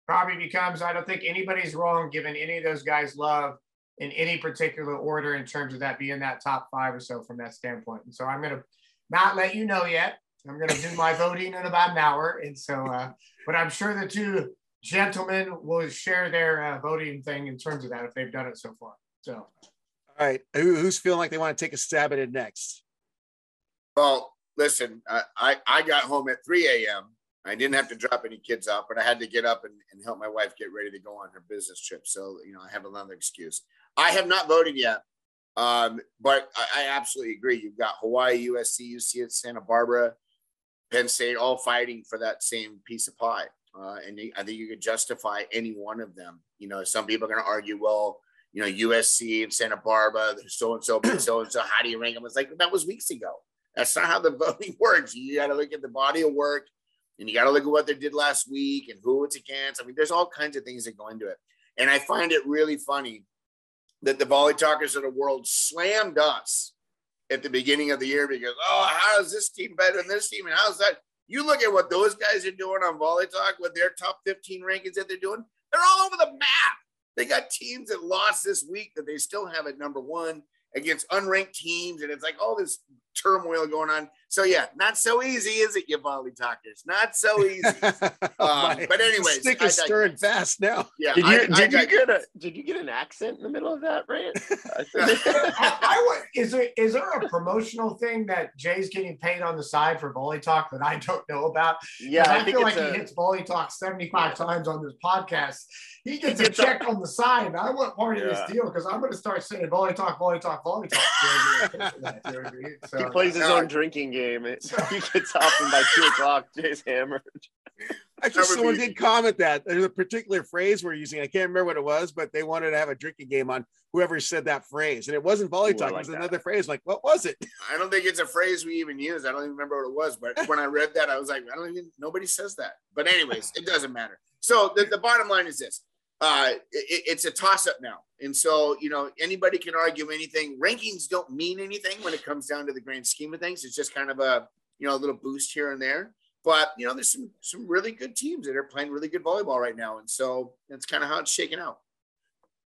Probably becomes I don't think anybody's wrong giving any of those guys love in any particular order in terms of that being that top five or so from that standpoint. And so I'm gonna not let you know yet. I'm gonna do my voting in about an hour, and so uh, but I'm sure the two gentlemen will share their uh, voting thing in terms of that if they've done it so far. So all right, Who, who's feeling like they want to take a stab at it next? Well, listen, I, I, I got home at 3 a.m. I didn't have to drop any kids off, but I had to get up and, and help my wife get ready to go on her business trip. So, you know, I have another excuse. I have not voted yet, um, but I, I absolutely agree. You've got Hawaii, USC, UC, Santa Barbara, Penn State, all fighting for that same piece of pie. Uh, and I think you could justify any one of them. You know, some people are going to argue, well, you know, USC and Santa Barbara, so and so, so and so. How do you rank them? It's like that was weeks ago. That's not how the <laughs> voting works. You got to look at the body of work, and you got to look at what they did last week and who it's against. I mean, there's all kinds of things that go into it. And I find it really funny that the volley talkers of the world slammed us at the beginning of the year because, oh, how is this team better than this team? And how's that? You look at what those guys are doing on Volley Talk with their top 15 rankings that they're doing, they're all over the map. They got teams that lost this week that they still have at number one against unranked teams. And it's like all this turmoil going on. So, yeah, not so easy, is it, you Volley Talkers? Not so easy. <laughs> Oh, um, but anyways, stick is stirring fast now. Yeah. Did you I- I did you got- get a did you get an accent in the middle of that, Rand? <laughs> I I, I is there is there a promotional thing that Jay's getting paid on the side for Volley Talk that I don't know about? Yeah, I, I, feel like a, he hits Volley Talk 75 times on this podcast. He gets a gets a- check on the side. and I want part of this deal because I'm going to start saying Volley Talk, Volley Talk, Volley Talk. <laughs> so, he plays his No. own drinking game. It, <laughs> he gets off and by two o'clock, <laughs> Jay's hammered. Actually, That would someone be- did comment that there's a particular phrase we're using. I can't remember what it was, but they wanted to have a drinking game on whoever said that phrase, and it wasn't volley talk. like it was that. another phrase. Like, what was it? I don't think it's a phrase we even use. I don't even remember what it was. But when I read that, I was like, I don't even, nobody says that. But, anyways, it doesn't matter. So, the, the bottom line is this uh, it, it's a toss up now. And so, you know, anybody can argue anything. Rankings don't mean anything when it comes down to the grand scheme of things. It's just kind of a, you know, a little boost here and there. But, you know, there's some, some really good teams that are playing really good volleyball right now. And so that's kind of how it's shaking out.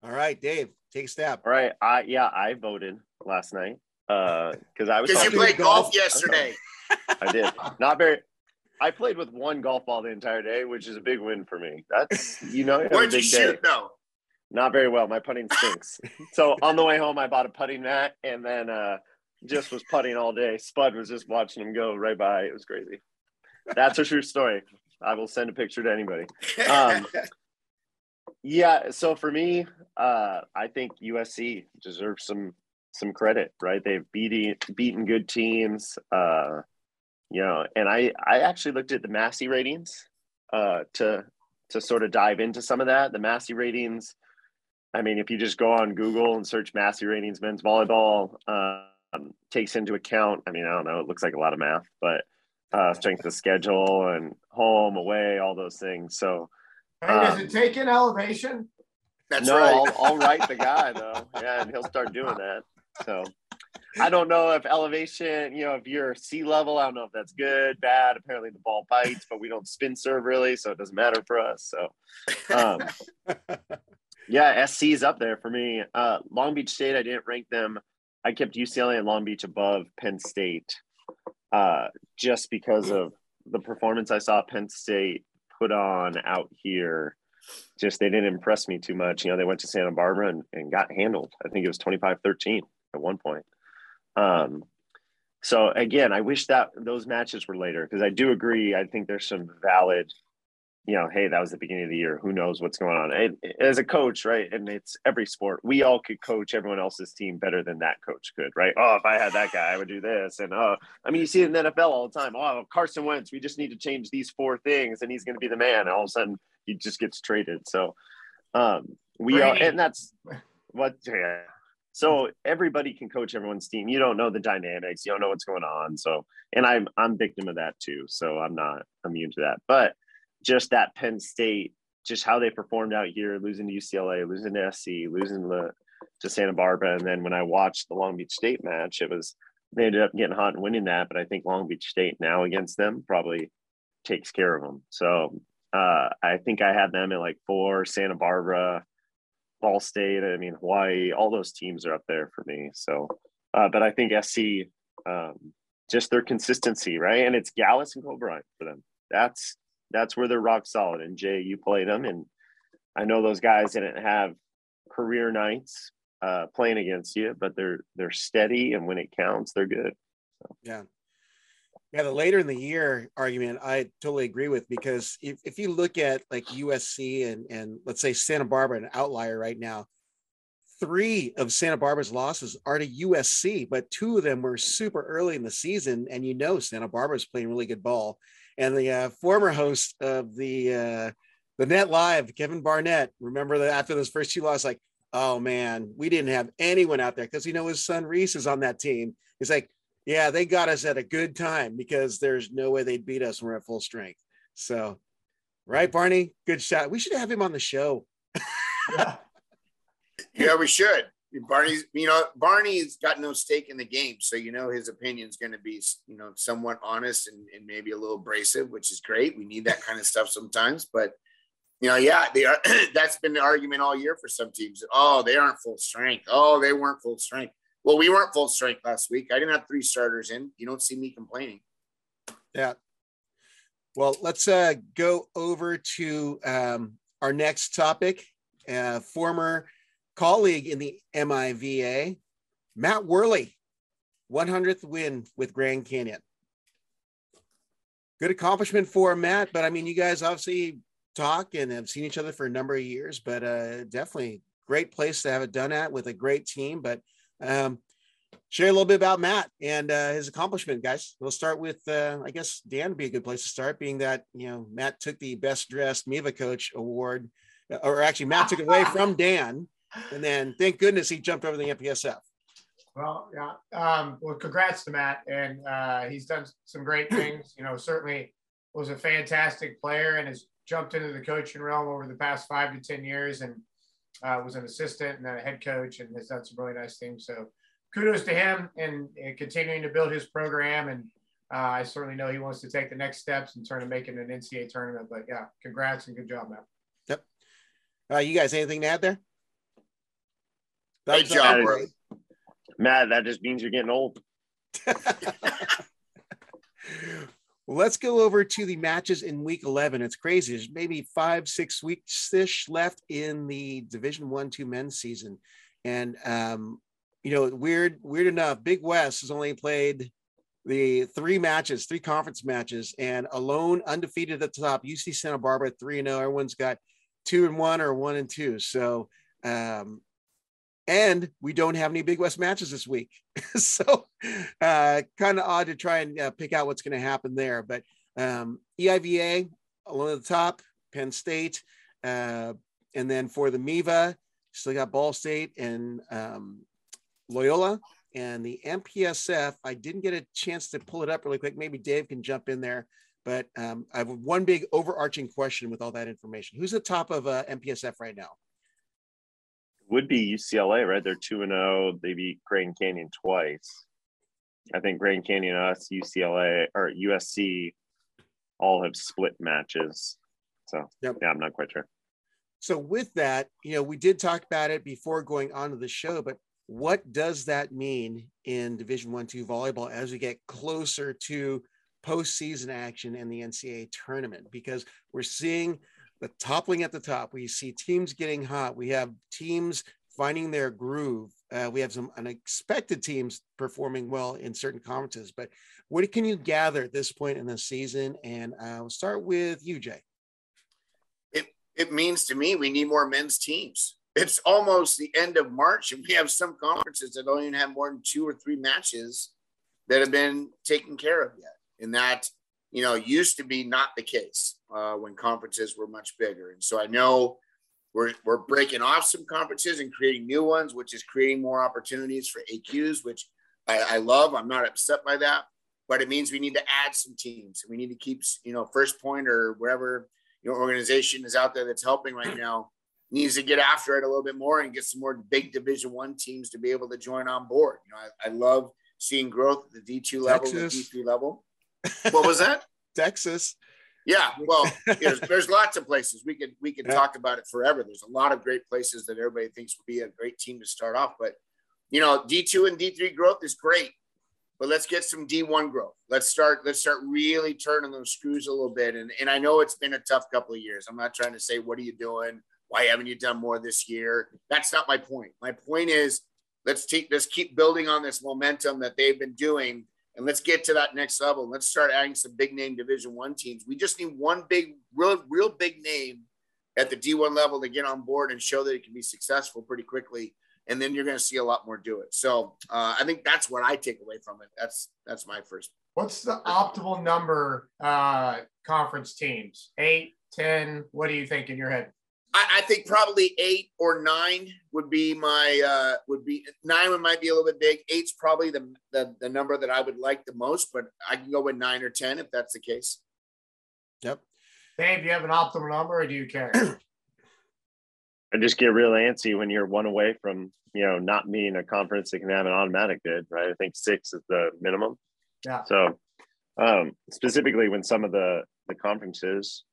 All right, Dave, take a step. All right. I yeah, I voted last night. Uh because I was Because you played golf. <laughs> golf yesterday. I did. Not very I played with one golf ball the entire day, which is a big win for me. That's you know, I have a Where'd you big day. shoot, though? Not very well. My putting <laughs> stinks. so on the way home, I bought a putting mat and then uh, just was putting all day. Spud was just watching him go right by. It was crazy. That's a true story. I will send a picture to anybody. Um, <laughs> Yeah. So for me, uh, I think USC deserves some some credit. Right? They've beaten beaten good teams. Uh, you know, and I I actually looked at the Massey ratings uh, to to sort of dive into some of that. The Massey ratings. I mean, if you just go on Google and search Massey ratings men's volleyball, um, takes into account. I mean, I don't know. It looks like a lot of math, but uh, strength of schedule and home, away, all those things. So Hey, does Um, it take in elevation? That's no, right. I'll, I'll write the guy <laughs> though. Yeah, and he'll start doing that. So I don't know if elevation, you know, if you're sea level, I don't know if that's good, bad. Apparently the ball bites, but we don't spin serve really, so it doesn't matter for us. So um, <laughs> yeah, SC is up there for me. Uh, Long Beach State, I didn't rank them. I kept UCLA and Long Beach above Penn State uh, just because of the performance I saw Penn State put on out here. Just they didn't impress me too much. You know, they went to Santa Barbara and, and got handled. I think it was 25 13 at one point. Um, so again, I wish that those matches were later because I do agree. I think there's some valid you know, hey, that was the beginning of the year. Who knows what's going on? And as a coach, right? And it's every sport. We all could coach everyone else's team better than that coach could, right? Oh, if I had that guy, I would do this. And oh, I mean, you see it in the NFL all the time. Oh, Carson Wentz, we just need to change these four things, and he's going to be the man. And all of a sudden, he just gets traded. So, um, we are, and that's what. Yeah. So everybody can coach everyone's team. You don't know the dynamics. You don't know what's going on. So, and I'm I'm victim of that too. So I'm not immune to that. But just that Penn State, just how they performed out here, losing to UCLA, losing to SC, losing to, to Santa Barbara. And then when I watched the Long Beach State match, it was, they ended up getting hot and winning that. But I think Long Beach State now against them probably takes care of them. So uh, I think I had them at like four, Santa Barbara, Ball State. I mean, Hawaii, all those teams are up there for me. So, uh, but I think SC, um, just their consistency, right? And it's Gallus and Cobright for them. That's that's where they're rock solid. And Jay, you played them, and I know those guys didn't have career nights uh, playing against you, but they're they're steady, and when it counts, they're good. Yeah. Yeah, the later in the year argument, I totally agree with because if, if you look at like USC and and let's say Santa Barbara, an outlier right now, three of Santa Barbara's losses are to USC, but two of them were super early in the season, and you know Santa Barbara's playing really good ball. And the uh, former host of the uh, the Net Live, Kevin Barnett, remember that after those first two losses, like, oh man, we didn't have anyone out there because you know his son Reese is on that team. He's like, yeah, they got us at a good time because there's no way they'd beat us when we're at full strength. So, right, Barney, good shot. We should have him on the show. <laughs> Yeah, we should. Barney's, you know, Barney's got no stake in the game, so you know his opinion's going to be, you know, somewhat honest and, and maybe a little abrasive, which is great. We need that kind of stuff sometimes, but you know, yeah, they are. <clears throat> that's been the argument all year for some teams. Oh, they aren't full strength. Oh, they weren't full strength. Well, we weren't full strength last week. I didn't have three starters in. You don't see me complaining. Yeah. Well, let's uh, go over to um, our next topic. Uh, former colleague in the MIVA, Matt Werle, 100th win with Grand Canyon. Good accomplishment for Matt, but I mean, you guys obviously talk and have seen each other for a number of years, but uh, definitely great place to have it done at with a great team. But um, share a little bit about Matt and uh, his accomplishment, guys. We'll start with, uh, I guess, Dan would be a good place to start, being that you know Matt took the best dressed MIVA coach award, or actually Matt took it away from Dan, and then thank goodness he jumped over the MPSF. Well, yeah. Um, well, congrats to Matt, and uh, he's done some great things. You know, certainly was a fantastic player and has jumped into the coaching realm over the past five to ten years, and uh, was an assistant and then a head coach, and has done some really nice things. So kudos to him and, and continuing to build his program. And uh, I certainly know he wants to take the next steps and turn to making an NCAA tournament. But yeah, congrats and good job, Matt. Yep. Uh, you guys, anything to add there? Great job, bro. Matt, that just means you're getting old. <laughs> Well, let's go over to the matches in week 11. It's crazy. There's maybe five, six weeks ish left in the Division One, two men's season. And, um, you know, weird, weird enough, Big West has only played the three matches, three conference matches, and alone undefeated at the top. UC Santa Barbara, 3 0. Everyone's got two and one or one and two. So, um, and we don't have any Big West matches this week. <laughs> so, uh, kind of odd to try and uh, pick out what's going to happen there. But um, EIVA along at the top, Penn State, uh, and then for the MIVA, still got Ball State and um, Loyola. And the MPSF, I didn't get a chance to pull it up really quick. Maybe Dave can jump in there. But um, I have one big overarching question with all that information. Who's the top of uh, MPSF right now? Would be UCLA, right? They're two and zero. Oh. They beat Grand Canyon twice. I think Grand Canyon, us, UCLA, or USC, all have split matches. So yep. yeah, I'm not quite sure. So with that, you know, we did talk about it before going on to the show, but what does that mean in Division One, two volleyball as we get closer to postseason action in the NCAA tournament? Because we're seeing the toppling at the top. We see teams getting hot. We have teams finding their groove. Uh, we have some unexpected teams performing well in certain conferences. But what can you gather at this point in the season? And uh, we'll start with you, Jay. It it means to me we need more men's teams. It's almost the end of March, and we have some conferences that don't even have more than two or three matches that have been taken care of yet. And that you know, used to be not the case uh, when conferences were much bigger. And so I know we're, we're breaking off some conferences and creating new ones, which is creating more opportunities for AQs, which I, I love. I'm not upset by that, but it means we need to add some teams. We need to keep, you know, First Point or wherever your organization is out there that's helping right <clears throat> now needs to get after it a little bit more and get some more big Division One teams to be able to join on board. You know, I, I love seeing growth at the D2 level, the D3 level. What was that? <laughs> Texas. Yeah, <laughs> well, there's, there's lots of places we could we could yeah. talk about it forever. There's a lot of great places that everybody thinks would be a great team to start off. But you know, D2 and D3 growth is great, but let's get some D1 growth. Let's start let's start really turning those screws a little bit. And and I know it's been a tough couple of years. I'm not trying to say what are you doing? Why haven't you done more this year? That's not my point. My point is let's take let's keep building on this momentum that they've been doing and let's get to that next level. Let's start adding some big name Division One teams. We just need one big, real, real big name at the D1 level to get on board and show that it can be successful pretty quickly. And then you're going to see a lot more do it. So uh, I think that's what I take away from it. That's that's my first. What's the optimal number uh, conference teams? Eight, ten? What do you think in your head? I, I, think probably eight or nine would be my uh, would be nine might be a little bit big. Eight's probably the, the the number that I would like the most, but I can go with nine or ten if that's the case. Yep. Dave, do you have an optimal number, or do you care? <clears throat> I just get real antsy when you're one away from you know not being a conference that can have an automatic bid, right? I think six is the minimum. Yeah. So um, specifically when some of the the conferences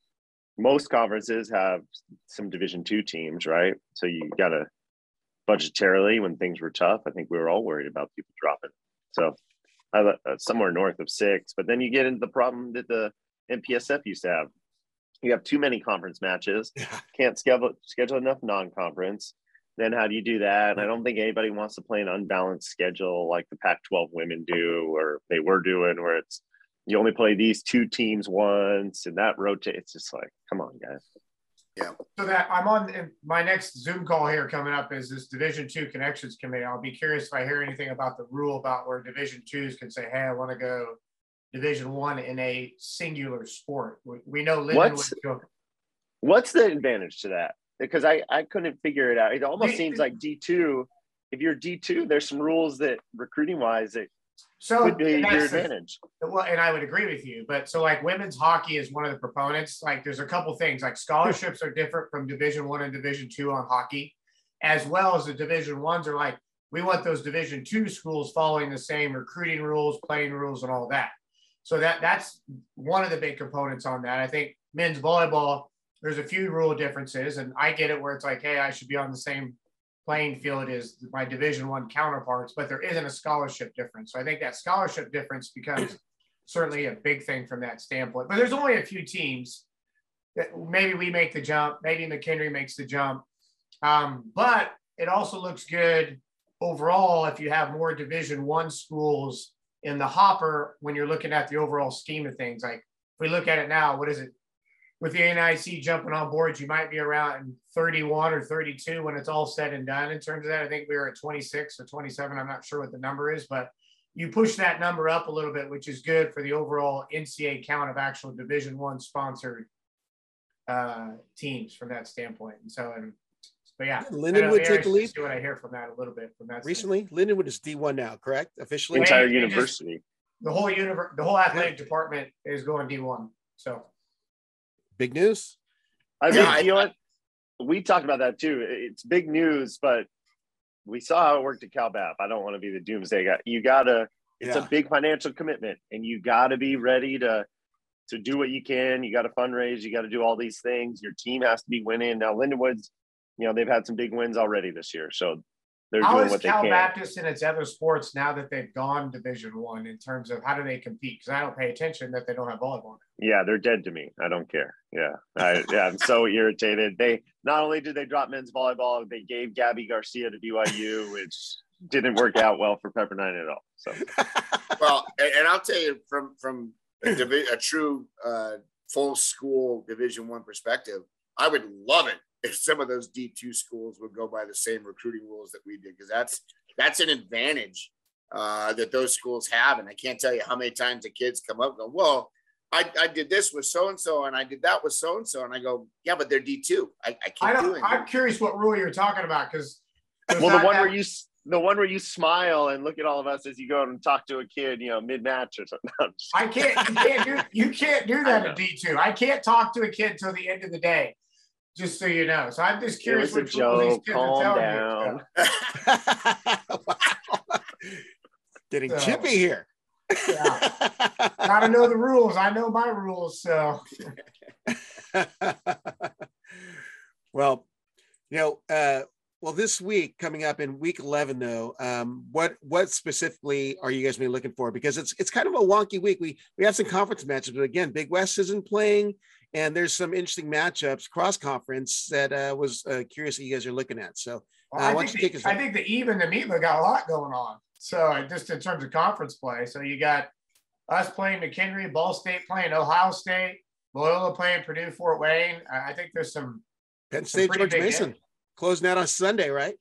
most conferences have some division two teams right? So you gotta budgetarily when things were tough i think we were all worried about people dropping. So I, uh, somewhere north of six but then you get into the problem that the mpsf used to have. You have too many conference matches <laughs> can't schedule schedule enough non-conference. Then how do you do that? And I don't think anybody wants to play an unbalanced schedule like the Pac-12 women do, or they were doing, where it's you only play these two teams once and that rotate. It's just like, come on, guys. Yeah. So that I'm on my next Zoom call here coming up is this Division Two Connections Committee. I'll be curious if I hear anything about the rule about where Division Twos can say, "Hey, I want to go Division One in a singular sport." We, we know Lindenwood. What's, what's the advantage to that? Because I I couldn't figure it out. It almost seems like D two. If you're D two, there's some rules that recruiting wise that so could be your advantage. well, and I would agree with you. But so like women's hockey is one of the proponents. Like there's a couple things like scholarships are different from Division One and Division Two on hockey, as well as the Division Ones are like we want those Division Two schools following the same recruiting rules, playing rules, and all that. So that that's one of the big components on that. I think men's volleyball. There's a few rule differences, and I get it where it's like, hey, I should be on the same playing field is my division one counterparts but there isn't a scholarship difference. So i think that scholarship difference becomes <clears throat> certainly a big thing from that standpoint. But there's only a few teams that maybe we make the jump maybe mckinney makes the jump. Um, but it also looks good overall if you have more division one schools in the hopper when you're looking at the overall scheme of things. Like if we look at it now what is it with the NIC jumping on board, you might be around 31 or 32 when it's all said and done. In terms of that, I think we were at 26 or 27. I'm not sure what the number is, but you push that number up a little bit, which is good for the overall NCA count of actual Division One sponsored uh, teams from that standpoint. And so, and but yeah, Lindenwood take the lead. See what I hear from that a little bit from that. Recently, standpoint. Lindenwood is D1 now, correct? Officially, entire university. Just, the whole universe, the whole athletic department is going D1. So big news. I mean, yeah, you know what? We talked about that too. It's big news, but we saw how it worked at CalBAP. I don't want to be the doomsday guy. You gotta. It's yeah. a big financial commitment, and you got to be ready to to do what you can. You got to fundraise. You got to do all these things. Your team has to be winning. Now, Lindenwood's, you know, they've had some big wins already this year, so they're how doing what Cal they can. Baptist in its other sports now that they've gone Division One in terms of how do they compete? Because I don't pay attention that they don't have volleyball. Yeah, they're dead to me. I don't care. Yeah, I, yeah, I'm so <laughs> irritated. They not only did they drop men's volleyball, they gave Gabi Garcia to BYU, which didn't work out well for Pepperdine at all. So, <laughs> well, and, I'll tell you from from a, divi- a true uh, full school Division One perspective, I would love it if some of those D2 schools would go by the same recruiting rules that we did, because that's that's an advantage uh, that those schools have. And I can't tell you how many times the kids come up and go, well, I, I did this with so and so, and I did that with so and so, and I go, yeah, but they're D two. I, I can't I do it. I'm curious what rule you're talking about because well, the one where you the one where you smile and look at all of us as you go and talk to a kid, you know, mid match or something. <laughs> I can't. You can't do. You can't do that <laughs> at D two. I can't talk to a kid till the end of the day just so you know. So I'm just curious what these kids Calm are telling down. you. <laughs> <laughs> Getting so, chippy here. yeah. Gotta know the rules. I know my rules. So <laughs> well, you know, uh, well, this week coming up in week 11, though, um, what what specifically are you guys be looking for? Because it's it's kind of a wonky week. We we have some conference matches, but again, Big West isn't playing and there's some interesting matchups cross conference that uh, was uh, curious that you guys are looking at. So, uh, well, I, think the, I think the even the MIVA got a lot going on. So just in terms of conference play, so you got us playing McKendree, Ball State playing Ohio State, Loyola playing Purdue, Fort Wayne. I think there's some Penn State, George Mason closing out on Sunday, right?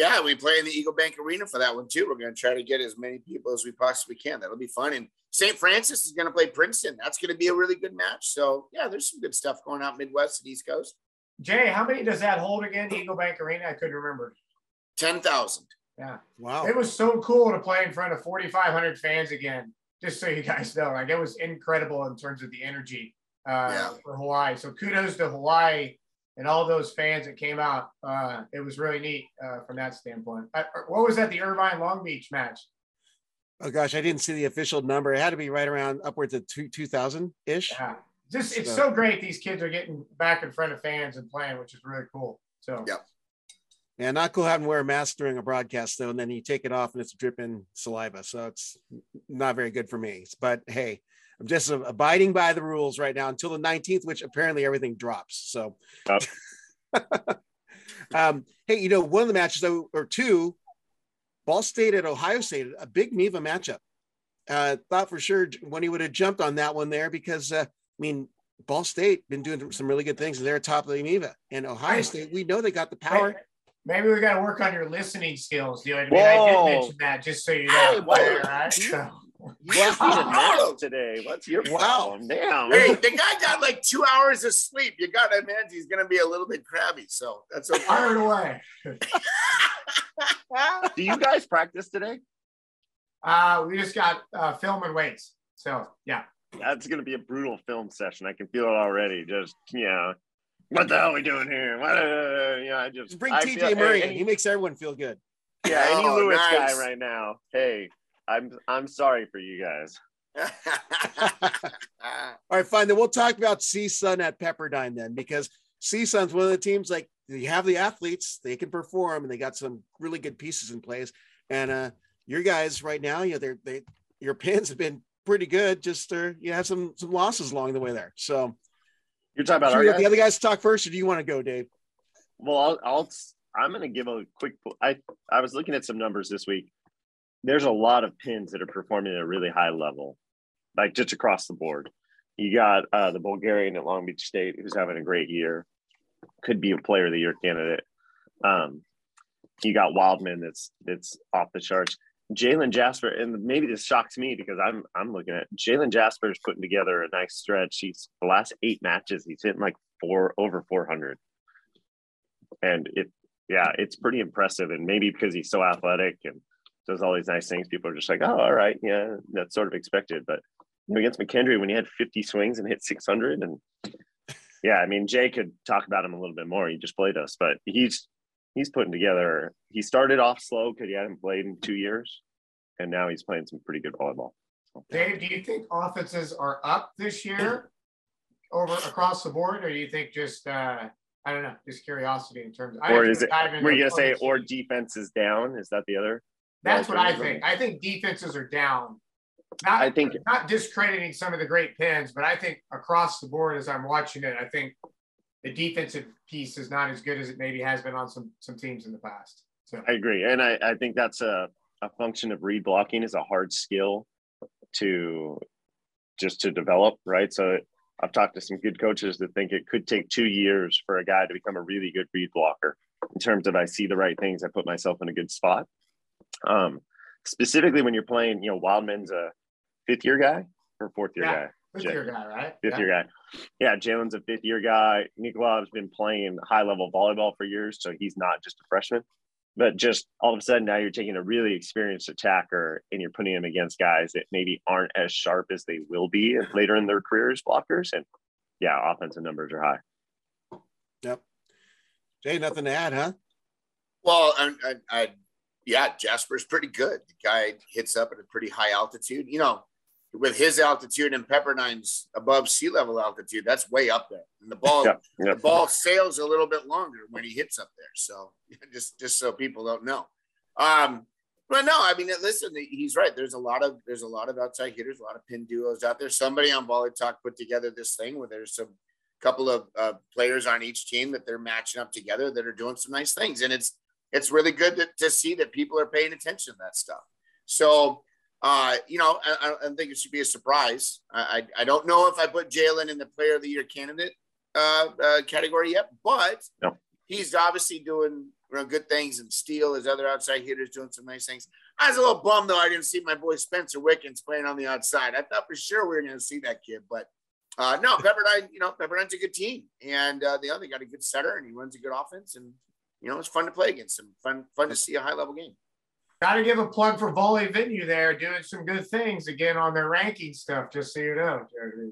Yeah, we play in the Eagle Bank Arena for that one too. We're going to try to get as many people as we possibly can. That'll be fun. And St. Francis is going to play Princeton. That's going to be a really good match. So yeah, there's some good stuff going out Midwest and East Coast. Jay, how many does that hold again? Eagle Bank Arena? I couldn't remember. Ten thousand. Yeah. Wow. It was so cool to play in front of 4,500 fans again. Just so you guys know, like it was incredible in terms of the energy uh, yeah. for Hawaii. So kudos to Hawaii and all those fans that came out. Uh, it was really neat uh, from that standpoint. Uh, what was that? The Irvine Long Beach match? Oh gosh, I didn't see the official number. It had to be right around upwards of two two thousand ish. Yeah, just it's so. so. great. These kids are getting back in front of fans and playing, which is really cool. So yeah. Yeah, not cool having to wear a mask during a broadcast though, and then you take it off and it's dripping saliva. So it's not very good for me. But hey, I'm just abiding by the rules right now until the 19th, which apparently everything drops. So, <laughs> um, Hey, you know, one of the matches or two, Ball State at Ohio State, a big MIVA matchup. Uh, thought for sure when he would have jumped on that one there because uh, I mean Ball State been doing some really good things and they're top of the MIVA. And Ohio State, we know they got the power. Maybe we got to work on your listening skills. You know what I mean? I did mention that just so you know. Hey. Right? So. You today. What's your problem? Damn. Hey, the guy got like two hours of sleep. You got to imagine he's going to be a little bit crabby. So that's okay. Fire it away. <laughs> Do you guys practice today? Uh, we just got uh, film and weights. So yeah. That's gonna be a brutal film session. I can feel it already. Just yeah. What the hell are we doing here? What, uh, yeah, I just, just bring I TJ Murray. Any, he makes everyone feel good. Yeah, any oh, Lewis nice. guy right now. Hey, I'm I'm sorry for you guys. <laughs> <laughs> All right, fine. Then we'll talk about CSUN at Pepperdine then, because CSUN's one of the teams like you have the athletes, they can perform, and they got some really good pieces in place. And uh, your guys right now, you know, they're they your pins have been pretty good. Just uh, you have some some losses along the way there. So you're talking about sure the other guys talk first, or do you want to go, Dave? Well, I'll, I'll I'm going to give a quick. I I was looking at some numbers this week. There's a lot of pins that are performing at a really high level, like just across the board. You got uh, the Bulgarian at Long Beach State, who's having a great year, could be a Player of the Year candidate. Um, you got Wildman that's that's off the charts. Jalen Jasper, and maybe this shocks me because I'm I'm looking at Jalen Jasper is putting together a nice stretch. He's the last eight matches, he's hitting like four over 400, and it yeah, it's pretty impressive. And maybe because he's so athletic and does all these nice things, people are just like, oh, all right, yeah, that's sort of expected. But you know, against McKendree, when he had 50 swings and hit 600, and <laughs> yeah, I mean, Jay could talk about him a little bit more. He just played us, but he's he's putting together. He started off slow because he hadn't played in two years, and now he's playing some pretty good volleyball. Dave, do you think offenses are up this year over across the board, or do you think just uh, I don't know, just curiosity in terms of? Or is it? Were you gonna say or defense is down? Is that the other? That's what I think. I think defenses are down. Not, I think not discrediting some of the great pins, but I think across the board, as I'm watching it, I think the defensive piece is not as good as it maybe has been on some some teams in the past. So I agree, and I, I think that's a, a function of read blocking is a hard skill to just to develop, right? So I've talked to some good coaches that think it could take two years for a guy to become a really good read blocker. In terms of I see the right things, I put myself in a good spot. Um, specifically when you're playing, you know, Wildman's a fifth year guy or fourth year yeah. guy. Fifth year guy, right? Fifth yeah. year guy. Yeah, Jalen's a fifth year guy. Nikolov's been playing high level volleyball for years, so he's not just a freshman. But just all of a sudden now you're taking a really experienced attacker and you're putting him against guys that maybe aren't as sharp as they will be later in their careers blockers. And yeah, offensive numbers are high. Yep. Jay, nothing to add, huh? Well, I, I, I yeah, Jasper's pretty good. The guy hits up at a pretty high altitude. You know, with his altitude and Pepperdine's above sea level altitude, that's way up there. And the ball, yeah, yeah. the ball sails a little bit longer when he hits up there. So <laughs> just, just so people don't know. Um, but no, I mean, listen, he's right. There's a lot of there's a lot of outside hitters, a lot of pin duos out there. Somebody on Volley Talk put together this thing where there's some couple of uh, players on each team that they're matching up together that are doing some nice things, and it's it's really good to, to see that people are paying attention to that stuff. So uh, you know, I, I, don't think it should be a surprise. I, I, I don't know if I put Jalen in the Player of the Year candidate uh, uh, category yet, but no. he's obviously doing you know, good things and Steele, his other outside hitters, doing some nice things. I was a little bummed though I didn't see my boy Spencer Wickens playing on the outside. I thought for sure we were going to see that kid, but uh, no, Pepperdine, you know, Pepperdine's a good team, and uh, the other got a good setter and he runs a good offense, and you know it's fun to play against them. Fun, fun to see a high level game. Got to give a plug for Volley Venue there, doing some good things again on their ranking stuff, just so you know.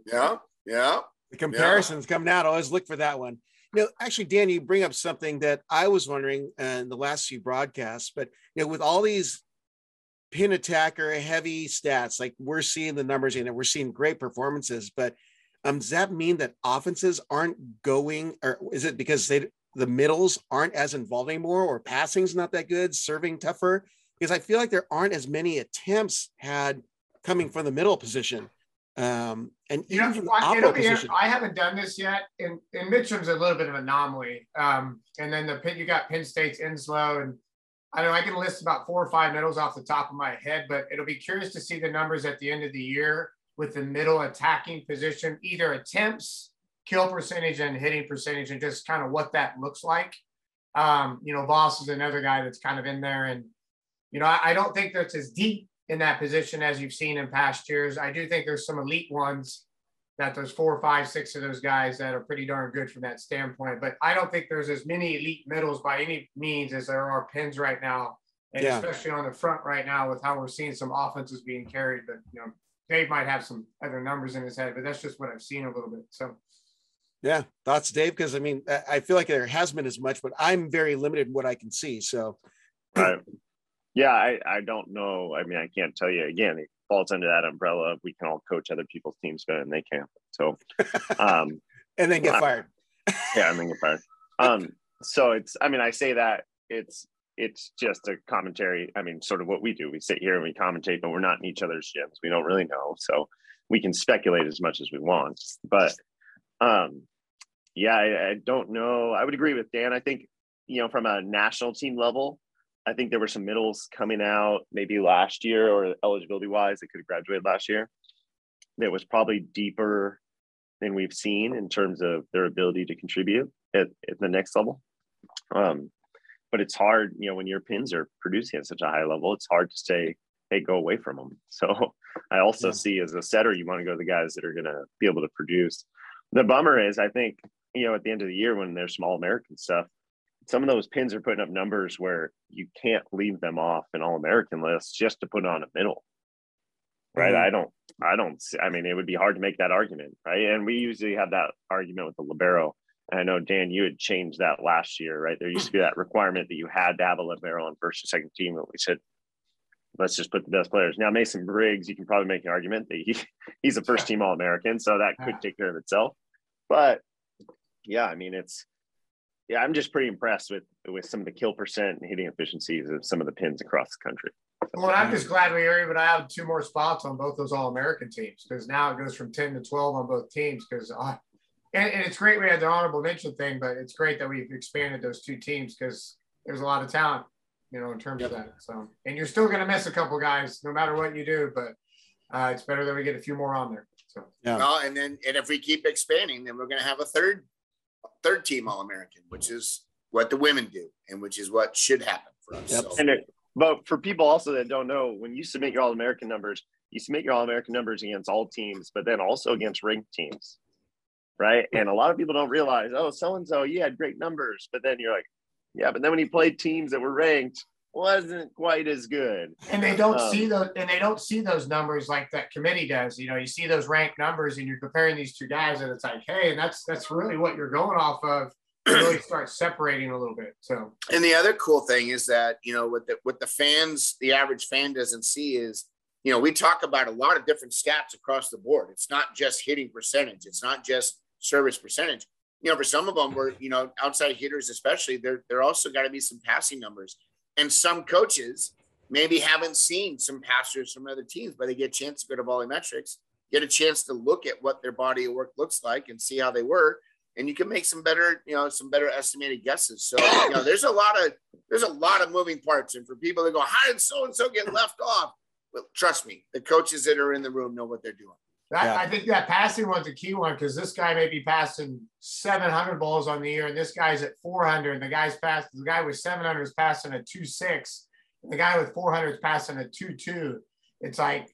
Yeah, yeah. The comparisons yeah. coming out. Always look for that one. You know, actually, Dan, you bring up something that I was wondering in the last few broadcasts, but you know, with all these pin attacker heavy stats, like we're seeing the numbers in it, we're seeing great performances, but um, does that mean that offenses aren't going, or is it because they the middles aren't as involved anymore, or passing's not that good, serving tougher? because I feel like there aren't as many attempts had coming from the middle position. Um, and you know, it'll be, I haven't done this yet. And, and Mitchum's a little bit of an anomaly. Um, and then the you got Penn State's Enslow, and I know I can list about four or five middles off the top of my head, but it'll be curious to see the numbers at the end of the year with the middle attacking position, either attempts, kill percentage, and hitting percentage, and just kind of what that looks like. Um, you know, Voss is another guy that's kind of in there, and you know, I, I don't think that's as deep in that position as you've seen in past years. I do think there's some elite ones that there's four, five, six of those guys that are pretty darn good from that standpoint. But I don't think there's as many elite middles by any means as there are pins right now. And yeah. especially on the front right now with how we're seeing some offenses being carried. But you know, Dave might have some other numbers in his head, but that's just what I've seen a little bit. So yeah, thoughts, Dave? Because I mean, I feel like there has been as much, but I'm very limited in what I can see. So <clears throat> right. Yeah, I, I don't know. I mean, I can't tell you again. It falls under that umbrella. We can all coach other people's teams better than they can. So, <laughs> um, and then get uh, fired. <laughs> yeah, and then get fired. Um, so it's. I mean, I say that it's it's just a commentary. I mean, sort of what we do. We sit here and we commentate, but we're not in each other's gyms. We don't really know, so we can speculate as much as we want. But um, yeah, I, I don't know. I would agree with Dan. I think you know from a national team level, I think there were some middles coming out maybe last year or eligibility wise, they could have graduated last year. That was probably deeper than we've seen in terms of their ability to contribute at, at the next level. Um, but it's hard, you know, when your pins are producing at such a high level, it's hard to say, hey, go away from them. <laughs> So I also yeah. see as a setter, you want to go to the guys that are going to be able to produce. The bummer is, I think, you know, at the end of the year when there's small American stuff, some of those pins are putting up numbers where you can't leave them off an all American list just to put on a middle. Right. Mm-hmm. I don't, I don't, I mean, it would be hard to make that argument. Right. And we usually have that argument with the Libero. And I know, Dan, you had changed that last year, right? There used to be that requirement that you had to have a Libero on first or second team. But we said, let's just put the best players. Now, Mason Briggs, you can probably make an argument that he, <laughs> he's a first team All American. So that could take care of itself. But yeah, I mean, it's, yeah, I'm just pretty impressed with with some of the kill percent and hitting efficiencies of some of the pins across the country. Well, I'm just glad we were able to have two more spots on both those All American teams because now it goes from 10 to 12 on both teams. Because, uh, and, and, it's great we had the honorable mention thing, but it's great that we've expanded those two teams because there's a lot of talent, you know, in terms yep. of that. So, and you're still going to miss a couple guys no matter what you do, but uh, it's better that we get a few more on there. So, yeah. Well, and then, and if we keep expanding, then we're going to have a third third team All American, which is what the women do and which is what should happen for us. Yep. So. And it, but for people also that don't know, when you submit your All American numbers, you submit your All American numbers against all teams, but then also against ranked teams. Right. And a lot of people don't realize, oh, so and so, you had great numbers. But then you're like, yeah, but then when you played teams that were ranked, wasn't quite as good. And they don't um, see those and they don't see those numbers like that committee does. You know, you see those ranked numbers and you're comparing these two guys and it's like, hey, and that's that's really what you're going off of <clears throat> really start separating a little bit. So and the other cool thing is that, you know, what the what the fans, the average fan doesn't see is you know, we talk about a lot of different stats across the board. It's not just hitting percentage. It's not just service percentage. You know, for some of them, we're you know outside hitters, especially, there there also got to be some passing numbers. And some coaches maybe haven't seen some passers from other teams, but they get a chance to go to VolleyMetrics, get a chance to look at what their body of work looks like and see how they were. And you can make some better, you know, some better estimated guesses. So, you know, there's a lot of there's a lot of moving parts. And for people that go, how did so and so get left off? Well, trust me, the coaches that are in the room know what they're doing. That, yeah. I think that passing one's a key one because this guy may be passing 700 balls on the year, and this guy's at 400, and the guy's passed. The guy with 700 is passing a 2.6, and the guy with 400 is passing a 2.2. It's like,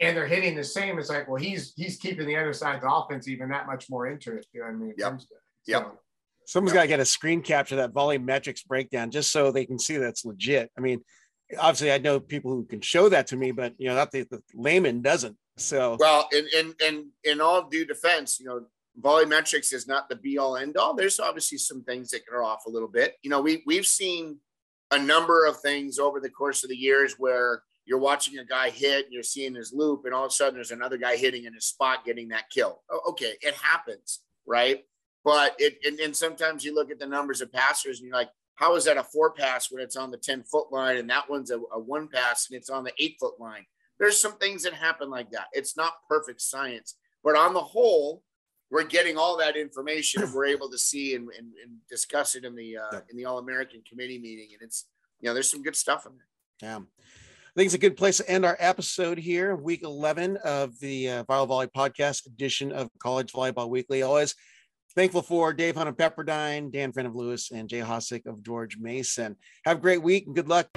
and they're hitting the same. It's like, well, he's he's keeping the other side of the offense even that much more interesting. You know what I mean? Yep. Yep. So, Someone's yep. got to get a screen capture that VolleyMetrics breakdown just so they can see that's legit. I mean, obviously, I know people who can show that to me, but you know, not the, the layman doesn't. So well, in in in in all due defense, you know, VolleyMetrics is not the be all end all. There's obviously some things that are off a little bit. You know, we we've seen a number of things over the course of the years where you're watching a guy hit and you're seeing his loop, and all of a sudden there's another guy hitting in his spot getting that kill. Okay, it happens, right? But it and, and sometimes you look at the numbers of passers and you're like, how is that a four pass when it's on the 10 foot line and that one's a, a one pass and it's on the eight foot line? There's some things that happen like that. It's not perfect science, but on the whole, we're getting all that information and we're able to see and, and, and discuss it in the uh, in the All American Committee meeting, and it's you know there's some good stuff in there. Yeah. I think it's a good place to end our episode here, week 11 of the uh, Viral Volley podcast edition of College Volleyball Weekly. Always thankful for Dave Hunt of Pepperdine, Dan Friend of Lewis, and Jay Hosack of George Mason. Have a great week and good luck.